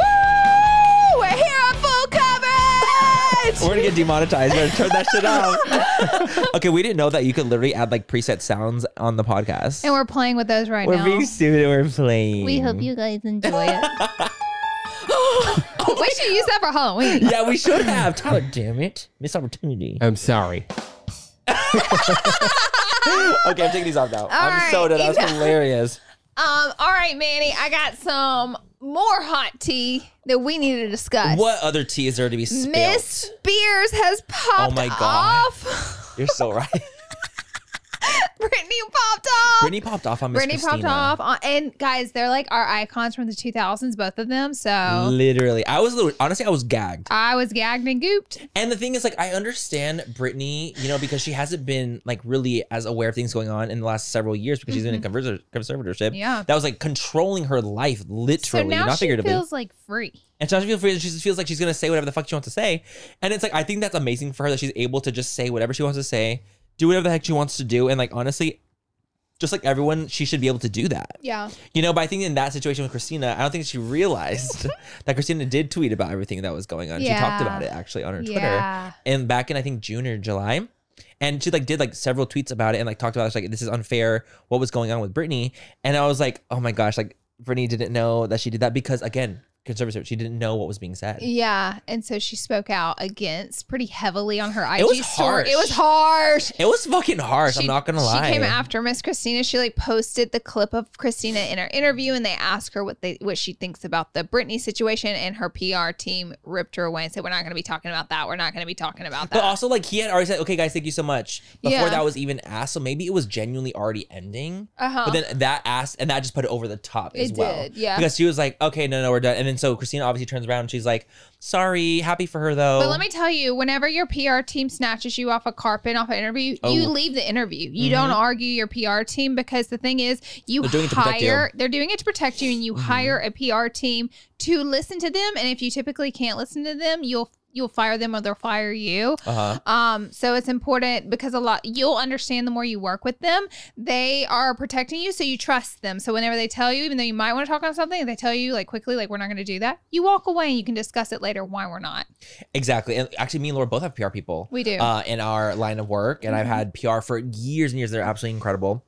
Coverage. We're gonna get demonetized. We're gonna turn that shit off. okay, we didn't know that you could literally add like preset sounds on the podcast. and we're playing with those right now. we're now. being stupid. We're playing. we hope you guys enjoy it. we should use that for Halloween. Yeah, we should have. Tyler, damn it, missed opportunity. I'm sorry. okay, I'm taking these off now. I'm right, so done. That was you know- hilarious. Um, all right, Manny, I got some more hot tea that we need to discuss. What other tea is there to be spilled? Miss Spears has popped Oh my God. off. You're so right. Britney popped off. Britney popped off on Miss Britney popped off. on- and guys, they're like our icons from the 2000s, both of them. So Literally, I was a little, honestly, I was gagged. I was gagged and gooped. And the thing is, like, I understand Britney, you know, because she hasn't been like really as aware of things going on in the last several years because she's been in conservatorship. Mm-hmm. Yeah. that was like controlling her life, So literally, now not she figuratively. feels like free. and so she feels free. She just feels like she's gonna say whatever the fuck she wants to say. And it's like I think that's amazing for her that she's able to just say whatever she wants to say, do whatever the heck she wants to do, and like honestly, just like everyone, she should be able to do that. Yeah. You know, but I think in that situation with Christina, I don't think she realized that Christina did tweet about everything that was going on. She talked about it actually on her Twitter. Yeah. And back in I think June or July. And she like did like several tweets about it and like talked about it, like this is unfair, what was going on with Britney. And I was like, oh my gosh, like Britney didn't know that she did that because again, conservative, she didn't know what was being said. Yeah. And so she spoke out against pretty heavily on her IG It was story. It was harsh. It was fucking harsh. I'm not gonna lie. She came after Miss Christina. She like posted the clip of Christina in her interview, and they asked her what they what she thinks about the Britney situation, and her PR team ripped her away and said, "We're not going to be talking about that. We're not going to be talking about that." But also, like he had already said, "Okay, guys, thank you so much." Before Yeah. that was even asked, so maybe it was genuinely already ending. Uh-huh. But then that asked, and that just put it over the top as It well. did, yeah. Because she was like, "Okay, no, no, we're done." And then so Christina obviously turns around and she's like, "Sorry, happy for her though." But let me tell you, whenever your PR team snatches you off a carpet, off an interview, Oh. Mm-hmm. you leave the interview. You don't argue your PR team because the thing is, you They're doing it you. Mm-hmm. hire. They're doing it to protect you, and you hire a PR team to listen to them. And if you typically can't listen to them, you'll you'll fire them or they'll fire you. Uh huh. Um, so it's important because a lot you'll understand the more you work with them. They are protecting you, so you trust them. So whenever they tell you, even though you might want to talk on something, they tell you like quickly, like we're not going to do that, you walk away and you can discuss it later why we're not. Exactly. And actually, me and Laura both have PR people. We do. Mm-hmm. uh, in our line of work, and I've had PR for years and years. They're absolutely incredible.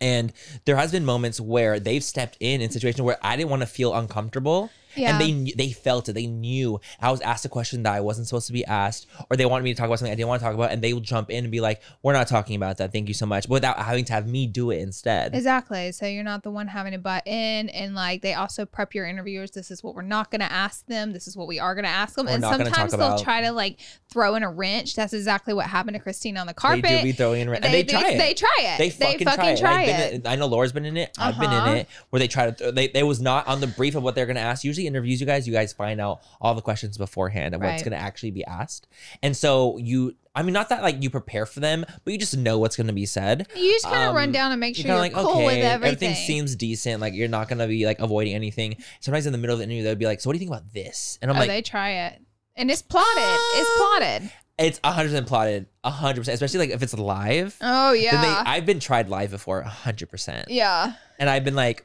And there has been moments where they've stepped in in situations where I didn't want to feel uncomfortable. Yeah. And they they felt it. They knew I was asked a question that I wasn't supposed to be asked, or they wanted me to talk about something I didn't want to talk about, and they will jump in and be like, "We're not talking about that. Thank you so much," without having to have me do it instead. Exactly. So you're not the one having to butt in, and like they also prep your interviewers. This is what we're not going to ask them. This is what we are going to ask them. We're and not gonna talk sometimes they'll about- try to like throw in a wrench. That's exactly what happened to Christine on the they carpet. do be throwing in, and they, do- try it. They try it. They fucking, try, it. And I've been in- I know Laura's been in it. I've been Uh-huh. in it where they try to. They they was not on the brief of what they're gonna ask. Usually interviews, you guys, you guys find out all the questions beforehand and what's gonna actually be asked. And so you, I mean, not that like you prepare for them, but you just know what's gonna be said. You just kind of Um, run down and make You're sure you're, kinda cool with everything. seems decent. Like you're not gonna be like avoiding anything. Sometimes in the middle of the interview, they'll be like, "So what do you think about this?" And I'm oh, like, they try it, and it's plotted. it's Um, plotted. "It's 100 percent plotted, 100 percent, especially like if it's live." Oh yeah, they, I've been tried live before, 100 percent, yeah. and I've been like.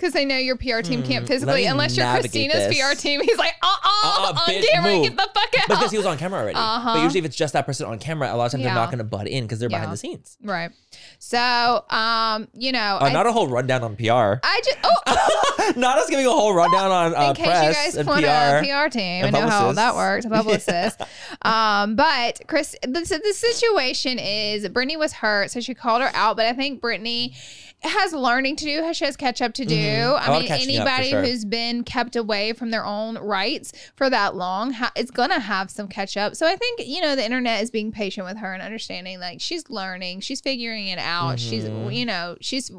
Because they know your PR team can't Hmm, physically, me unless you're navigate Christina's this. PR team. He's like, uh uh Uh-uh, on bitch, camera, move. get the fuck out. because he was on camera already. Uh-huh. But usually, if it's just that person on camera, a lot of times they're Yeah. not going to butt in because they're Yeah. behind the scenes. right. So, um, you know, Uh, I, not a whole rundown on PR. I just oh, not us giving a whole rundown on uh, in case press you guys and want PR. a PR team and and know how that works, a publicist. um, but Chris, the, so the situation is Britney was hurt, so she called her out. But I think Britney has learning to do. She has catch up to do. Mhm. I mean, up, for anybody sure. who's been kept away from their own rights for that long, ha- it's gonna have some catch up. So I think you know the internet is being patient with her and understanding like she's learning, she's figuring it out. She's Mhm. you know she's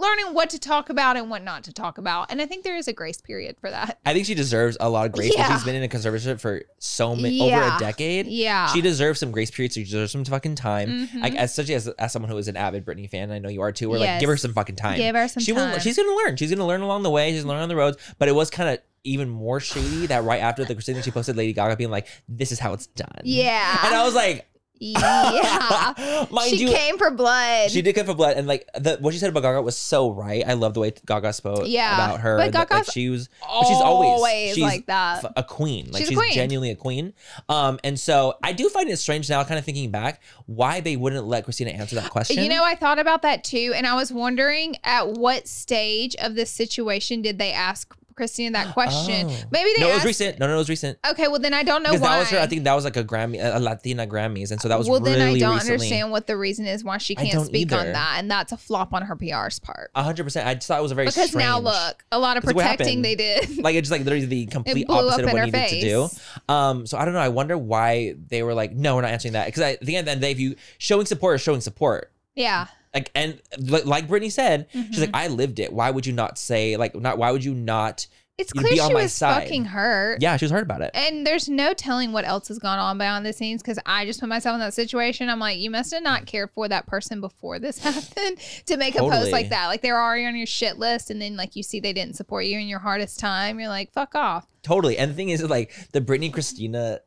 learning what to talk about and what not to talk about. And I think there is a grace period for that. I think she deserves a lot of grace. Yeah. Yeah. She's been in a conservatorship for so many over a decade. Yeah. She deserves some grace periods. She deserves some fucking time. Mhm. Like as such as as someone who is an avid Britney fan, I know you are too. We're Yes. like, give her some fucking time. Give her some she time. will. She's gonna learn. She's gonna learn along the way. She's gonna learn on the roads. But it was kind of even more shady that right after the Christina, she posted Lady Gaga being like, "This is how it's done." Yeah. And I was like, yeah. mind she you, came for blood. she did come for blood, and like the what she said about Gaga was so right. I love the way Gaga spoke Yeah, about her. but that, like she was, but she's always, always she's like that. f- a queen. Like She's a queen. genuinely a queen. Um, and so I do find it strange now, kind of thinking back, why they wouldn't let Christina answer that question. You know, I thought about that too, and I was wondering at what stage of this situation did they ask Christina that question. Oh. Maybe they no, it was recent. No, no, it was recent. Okay, well then I don't know why. that was her. I think that was like a Grammy, a Latina Grammys, and so that was well, really then I don't recently. understand what the reason is why she can't don't speak on that, and that's a flop on her PR's part. A hundred percent. I just thought it was a very Because now look, a lot of Because protecting they did. like it's just like literally the complete opposite of what her you needed to do. Um, so I don't know. I wonder why they were like, no, we're not answering that. Because at the end of the day, if you showing support is showing support. yeah, Like and like Britney said, she's Mm-hmm. like, I lived it. Why would you not say like not? Why would you not? it's clear she my was side. fucking hurt. Yeah, she was hurt about it. And there's no telling what else has gone on behind the scenes because I just put myself in that situation. I'm like, you must have not cared for that person before this happened to make a post like that. Like they're already on your shit list, and then like you see they didn't support you in your hardest time. You're like, fuck off. Totally. And the thing is, like the Britney Christina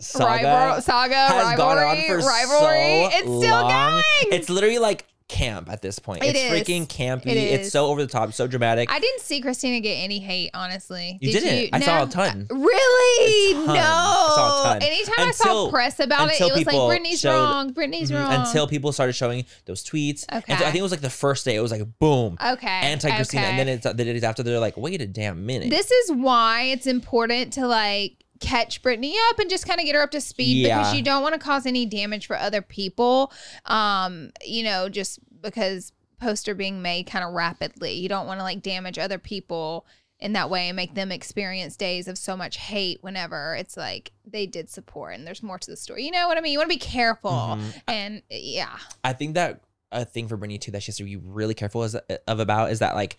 saga Rival- saga, has gone on rivalry, for rivalry. so It's still long. going. It's literally like camp at this point. It it's is. freaking campy. It It's so over the top, so dramatic. I didn't see Christina get any hate, honestly. You Did didn't. You? I saw a No. ton. Really? A ton. No. I saw a ton. Anytime I saw Until- press about it, it was like Britney's showed- wrong. Britney's Mhm. wrong. Until people started showing those tweets. And so I think it was like the first day. It was like boom, okay, anti Christina, and then okay. it's the days after they're like, wait a damn minute. This is why it's important to like catch Britney up and just kind of get her up to speed because you don't want to cause any damage for other people. Um, you know, just because posts are being made kind of rapidly. You don't want to like damage other people in that way and make them experience days of so much hate whenever it's like they did support and there's more to the story. You know what I mean? You want to be careful. Mhm. And yeah. I think that a thing for Britney too that she has to be really careful is, of about is that like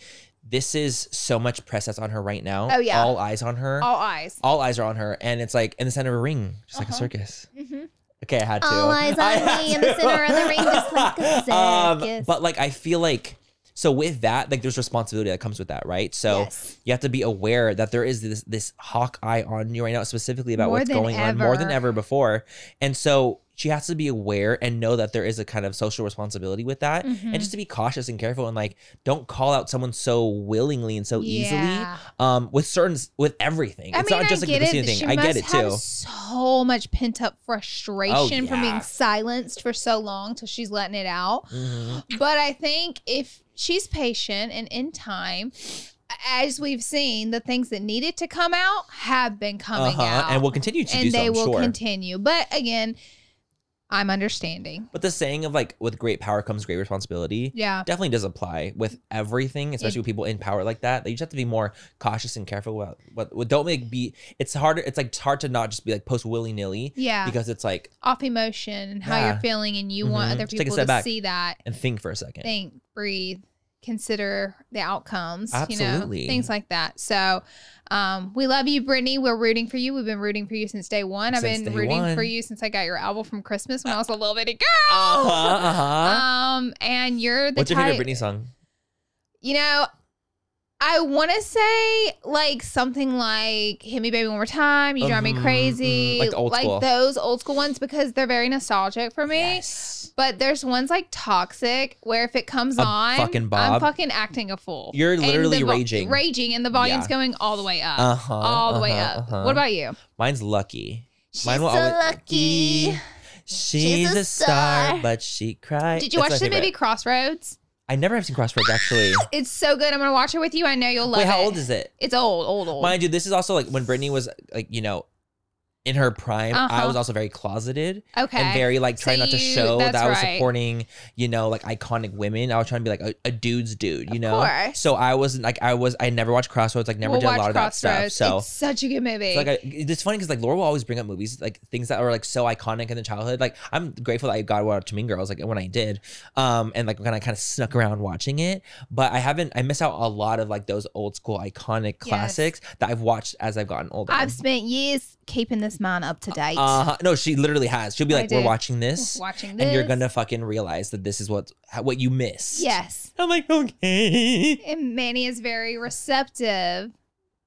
this is so much press that's on her right now. Oh, yeah. all eyes on her. All eyes. all eyes are on her, and it's like in the center of a ring, just like a Uh-huh. circus. Mhm. Okay, I had to. All eyes on me in the center of the ring, just like a Um, circus. but like, I feel like so with that, like, there's responsibility that comes with that, right? So Yes. you have to be aware that there is this this hawk eye on you right now, specifically about More what's going on more than ever. ever before, and so. She has to be aware and know that there is a kind of social responsibility with that, Mhm. and just to be cautious and careful, and like don't call out someone so willingly and so easily. Um, with certain with everything, I it's mean, not just I like the get it. thing. She I get it too. so much pent up frustration from yeah. being silenced for so long till she's letting it out. Mhm. But I think if she's patient and in time, as we've seen, the things that needed to come out have been coming Uh-huh, out, and will continue to do and so, they I'm will sure. continue. But again, I'm understanding. But the saying of like, with great power comes great responsibility. Yeah. Definitely does apply with everything, especially with people in power like that. That you just have to be more cautious and careful about what. what don't make be. It's harder. It's like it's hard to not just be like post willy nilly. Yeah. Because it's like Off emotion and how Yeah. you're feeling, and you want Mhm. other people to back. see that. and think for a second. think, breathe, consider the outcomes, you know, things like that. So, um, we love you, Britney. We're rooting for you. We've been rooting for you since day one. I've been rooting for you since I got your album from Christmas when I was a little bitty girl. Uh huh. Uh-huh. Um, and you're the What's your favorite type- Britney song? You know, I want to say like something like "Hit Me, Baby, One More Time," "You Drive Me Mhm, Crazy," mhm. Like old school. those old school ones because they're very nostalgic for me. Yes. But there's ones like Toxic where if it comes A on, fucking I'm fucking acting a fool. You're And literally the vo- raging. Raging, and the volume's Yeah. going all the way up. Uh huh. all the way up. What about you? Mine's Lucky. She's Mine will so always- lucky. She's, a star, but she cried. Did you That's watch my the movie favorite. Crossroads? I never have seen Crossroads actually. It's so good. I'm gonna watch it with you. I know you'll love Wait, it. how old is it? It's old, old, old. Mind you, this is also like when Britney was like, you know, in her prime. I Uh-huh. was also very closeted okay. and very like So trying not to show that I was right. supporting, you know, like iconic women. I was trying to be like a, a dude's dude, you Of know. course. So I wasn't like I was. I never watched Crossroads. Like never We'll did a lot of that stuff. So. it's such a good movie. so, like I, it's funny because like Laura will always bring up movies like things that are like so iconic in the childhood. Like I'm grateful that I got to watch Mean Girls like when I did, um, and like when I kind of snuck around watching it. But I haven't. I miss out a lot of like those old school iconic classics that I've watched as I've gotten older. I've spent years keeping this man up to date. Uh, no, she literally has. She'll be I like, "We're watching this, watching this, and you're gonna fucking realize that this is what what you missed." Yes. I'm like, okay. And Manny is very receptive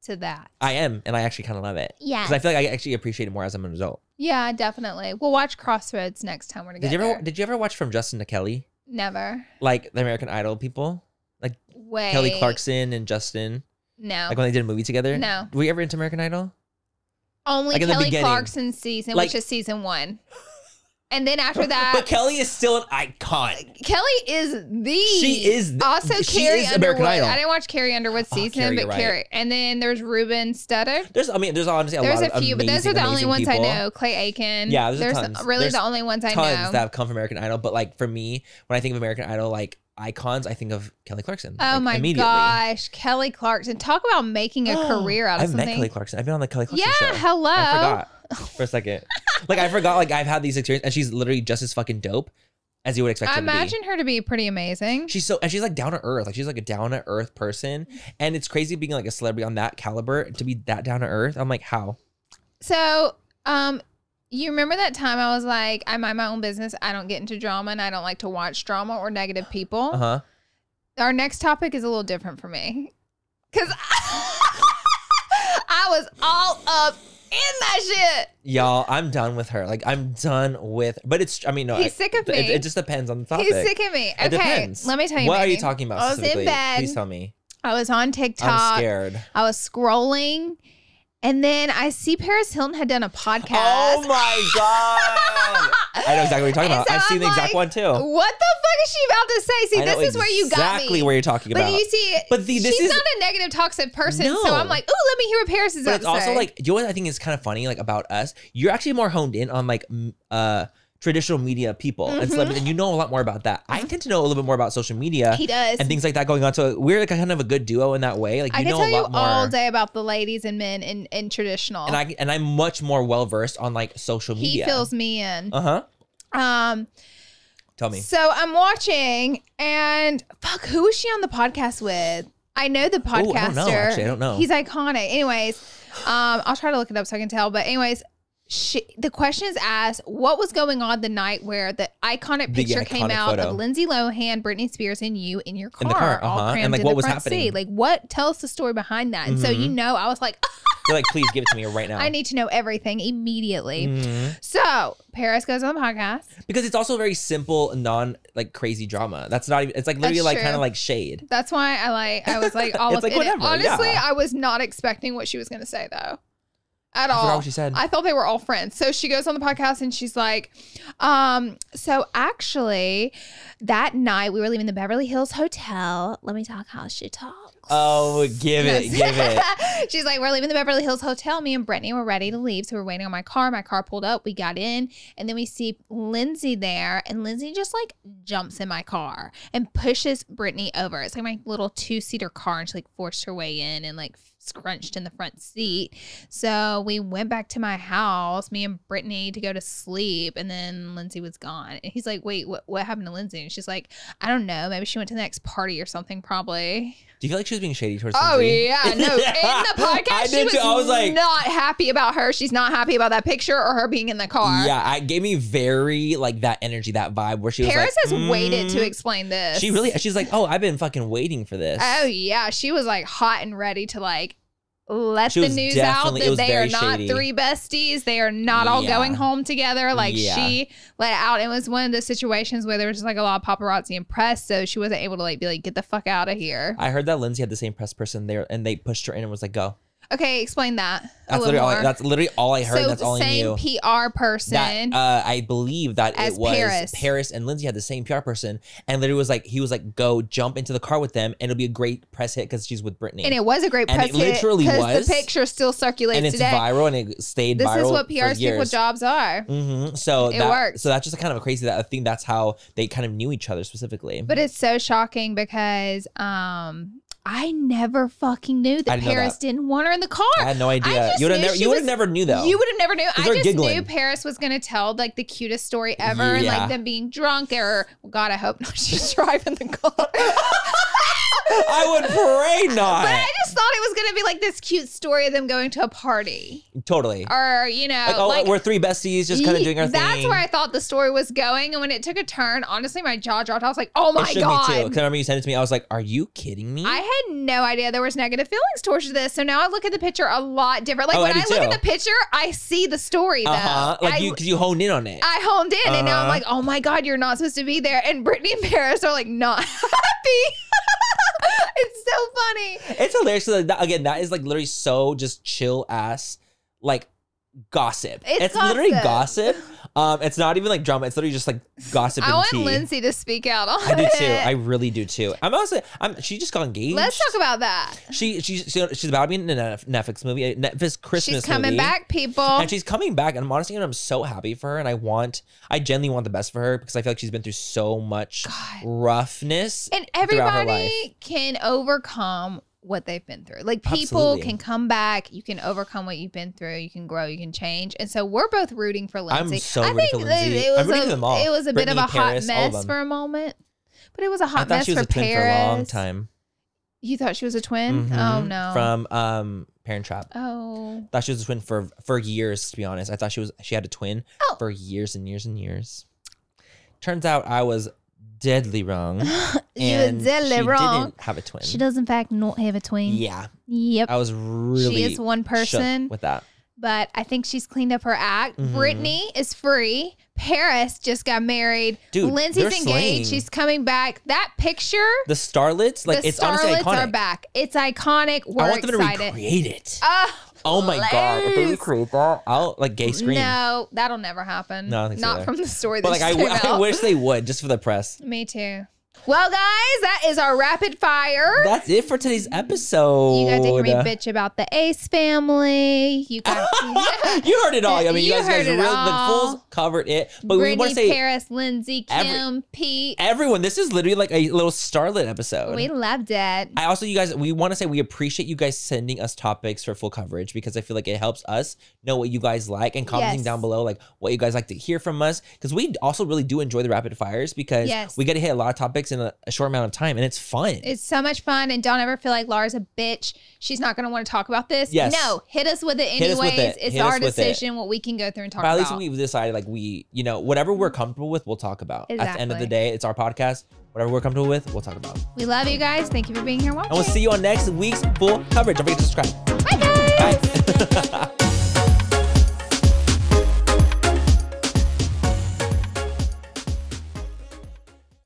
to that. I am, and I actually kind of love it Yeah. because I feel like I actually appreciate it more as I'm an adult. Yeah, definitely. We'll watch Crossroads next time we're together. Did you ever Did you ever watch from Justin to Kelly, Never. like the American Idol people, like Wait. Kelly Clarkson and Justin, No. like when they did a movie together? No. Were you ever into American Idol? Only like Kelly beginning. Clarkson season, Like- which is season one. And then after that, But Kelly is still an icon. Kelly is the. She is the- also she Carrie is American Underwood. Idol. I didn't watch Carrie Underwood's Oh, season, Carrie, but right. Carrie. And then there's Ruben Studdard. There's, I mean, there's honestly a lot of things. There's a few, but those are the only amazing ones I know. Clay Aiken. Yeah, there's, there's really There's the only ones I tons know. that have come from American Idol. But like for me, when I think of American Idol, like icons, I think of Kelly Clarkson. Oh like, my gosh, Kelly Clarkson! Talk about making a career out of I've something. met Kelly Clarkson. I've been on the Kelly Clarkson Yeah, show. hello. I forgot for a second. like I forgot. Like I've had these experiences, and she's literally just as fucking dope as you would expect I her to be. imagine her to be pretty amazing. She's so and she's like down to earth. Like she's like a down to earth person. And it's crazy being like a celebrity on that caliber to be that down to earth. I'm like, how? So, um, you remember that time I was like, I mind my own business. I don't get into drama, and I don't like to watch drama or negative people. Uh huh. Our next topic is a little different for me, because I was all up in that shit. Y'all, I'm done with her. Like I'm done with. But it's. I mean, no. He's sick of it- me. It, just depends on the topic. He's sick of me. It Okay, depends. let me tell you. What are you talking about? I was in bed. Please tell me. I was on TikTok. I'm scared. I was scrolling, and then I see Paris Hilton had done a podcast. Oh my god! I know exactly what you're talking about. so I've seen I'm the exact like, one too. What the fuck is she about to say? See, I this is where you got me. exactly where you're talking about. But you see, But the- this she's is- not a negative, toxic person. So I'm like, oh, let me hear what Paris is but it's also say. like you know what I think is kind of funny like about us. You're actually more honed in on like uh traditional media people and celebrities, and you know a lot more about that. I tend to know a little bit more about social media Mm-hmm. he does. and things like that going on. So we're like kind of a good duo in that way. Like you I can know a you lot more. all day about the ladies and men in, in traditional. And I and I'm much more well versed on like social media. he fills me in. Uh huh. Um, Tell me. so I'm watching, and fuck, who was she on the podcast with? I know the Ooh, I podcaster. don't know, actually. I don't know. He's iconic. Anyways, um, I'll try to look it up so I can tell. But anyways, she, the question is asked: What was going on the night where the iconic The picture came iconic out photo. of Lindsay Lohan, Britney Spears, and you in your car, In the car, all uh-huh. crammed And, like, in what the was front happening? seat? Like, what? Tell us the story behind that. And so you Mhm. know, I was like, You're like, please give it to me right now. I need to know everything immediately. Mhm. So Paris goes on the podcast. Because it's also very simple, non like crazy drama. That's not even. It's like literally That's like true. kind of like shade. That's why I like. I was like all It's up like, in it. whatever, Honestly, yeah. I was not expecting what she was going to say though, at I all. forgot what she said. I thought they were all friends. So she goes on the podcast and she's like, um, so actually, that night we were leaving the Beverly Hills Hotel. Let me talk how she talks. Oh, give it, give it. She's like, we're leaving the Beverly Hills Hotel. Me and Britney were ready to leave. So we're waiting on my car. My car pulled up. We got in. And then we see Lindsay there. And Lindsay just like jumps in my car and pushes Britney over. It's like my little two seater car. And she like forced her way in and like scrunched in the front seat. So we went back to my house, me and Britney, to go to sleep. And then Lindsay was gone. And he's like, wait, what, what happened to Lindsay? And she's like, I don't know. Maybe she went to the next party or something, probably. Do you feel like she was being shady towards? Oh Lindsay? yeah, no. In the podcast, I she was, too. I was like, not happy about her. She's not happy about that picture or her being in the car. yeah, I gave me very like that energy, that vibe where she was Paris like, has waited to mm. explain this. She really, she's like, oh, I've been fucking waiting for this. Oh yeah, she was like hot and ready to like let She the news out that they are not shady. three besties. They are not all Yeah. going home together. Like Yeah. she let out. It was one of the situations where there was just like a lot of paparazzi and press, so she wasn't able to like be like, get the fuck out of here. I heard that Lindsay had the same press person there, and they pushed her in and was like, "Go." Okay, explain that. That's literally all. I, that's literally all I heard. so that's all I same knew. PR person. That uh, I believe that it was Paris. Paris. and Lindsay had the same PR person, and literally was like, he was like, "Go jump into the car with them, and it'll be a great press hit because she's with Britney." And it was a great And press it literally hit was. the picture still circulates and it's today. viral, and it stayed viral. This is what PR's people jobs are. hmm So It that, works. So that's just kind of a crazy. That I think that's how they kind of knew each other specifically. But it's so shocking because um I never fucking knew that Paris that. didn't want her in the car. I had no idea. You would have never. You would have never knew though. You would have never knew. I just giggling. knew Paris was gonna tell like the cutest story ever and Yeah. like them being drunk or well, God, I hope not. She's driving the car. I would pray not. But I just thought it was gonna be like this cute story of them going to a party. totally. Or, you know, Like, oh, like we're three besties, just kind of doing our That's thing. That's where I thought the story was going. And when it took a turn, honestly, my jaw dropped. I was like, oh my shook God. me too. Because I remember you sent it to me. I was like, "Are you kidding me?" I had no idea there was negative feelings towards this. So now I look at the picture a lot different. Like Oh, when do I, look at the picture, I see the story though. uh huh. Like I, you, because you honed in on it. I honed in and now I'm Uh-huh. like, oh my God, you're not supposed to be there. And Britney and Paris are like not happy. it's so funny. It's hilarious. 'cause, like, that, again, that is like literally so just chill ass, like gossip. It's literally gossip. gossip Um, it's not even like drama. It's literally just like gossip I and want tea. Lindsay to speak out on I do too. it. I really do too. I'm also. I'm. She just got engaged. Let's talk about that. She she's she, she's about to be in a Netflix movie, a Netflix Christmas She's coming movie. back, people. And she's coming back, and I'm honestly, I'm so happy for her, and I want, I genuinely want the best for her because I feel like she's been through so much roughness, And throughout her life. everybody can overcome what they've been through. Like people Absolutely. can come back, you can overcome what you've been through, you can grow, you can change. And so we're both rooting for Lindsay. I'm so I think for Lindsay. it was a for them all. it was a bit of a hot Paris, of mess for a moment. But it was a hot mess for Paris. for a long time. You thought she was a twin? Oh Mhm. no. From um Parent Trap. oh. Thought she was a twin for for years. To be honest, I thought she was she had a twin Oh. for years and years and years. Turns out I was deadly wrong. You were deadly she wrong. Didn't have a twin. She does in fact not have a twin. Yeah, Yep. I was really. she is one person. with that. but I think she's cleaned up her act. Mhm. Britney is free. Paris just got married. Dude, Lindsay's engaged. She's coming back. That picture, The starlets, like the it's honestly starlets iconic. are back. It's iconic. We're I want them excited. to recreate it. Ah, oh my god! If they recreate that, I'll like gay scream. No, that'll never happen. No, I don't think so not either. from the story. but like I, just w- came I out. wish they would just for the press. Me too. Well, guys, that is our rapid fire. That's it for today's episode. you got to hear me bitch about the Ace family. You got you heard it all. I mean, you, You guys, you guys heard it really, all. the fools covered it. But we want to say Paris, Lindsay, Kim, every- Pete. everyone. This is literally like a little starlet episode. We loved it. I also, you guys, we want to say we appreciate you guys sending us topics for fool coverage because I feel like it helps us know what you guys like and commenting Yes. down below like what you guys like to hear from us because we also really do enjoy the rapid fires because Yes. we get to hit a lot of topics in a, a short amount of time and it's fun. It's so much fun, and don't ever feel like Laura's a bitch. She's not going to want to talk about this. Yes. No, hit us with it anyways. with it. It's Hit our with it. decision what we can go through and talk but at least about. we've decided like we, you know, whatever we're mm-hmm. comfortable with, we'll talk about. At the end of the day, it's our podcast. Whatever we're comfortable with, we'll talk about. we love you guys. Thank you for being here watching. And we'll see you on next week's fool coverage. Don't forget to subscribe. Bye, guys. Bye.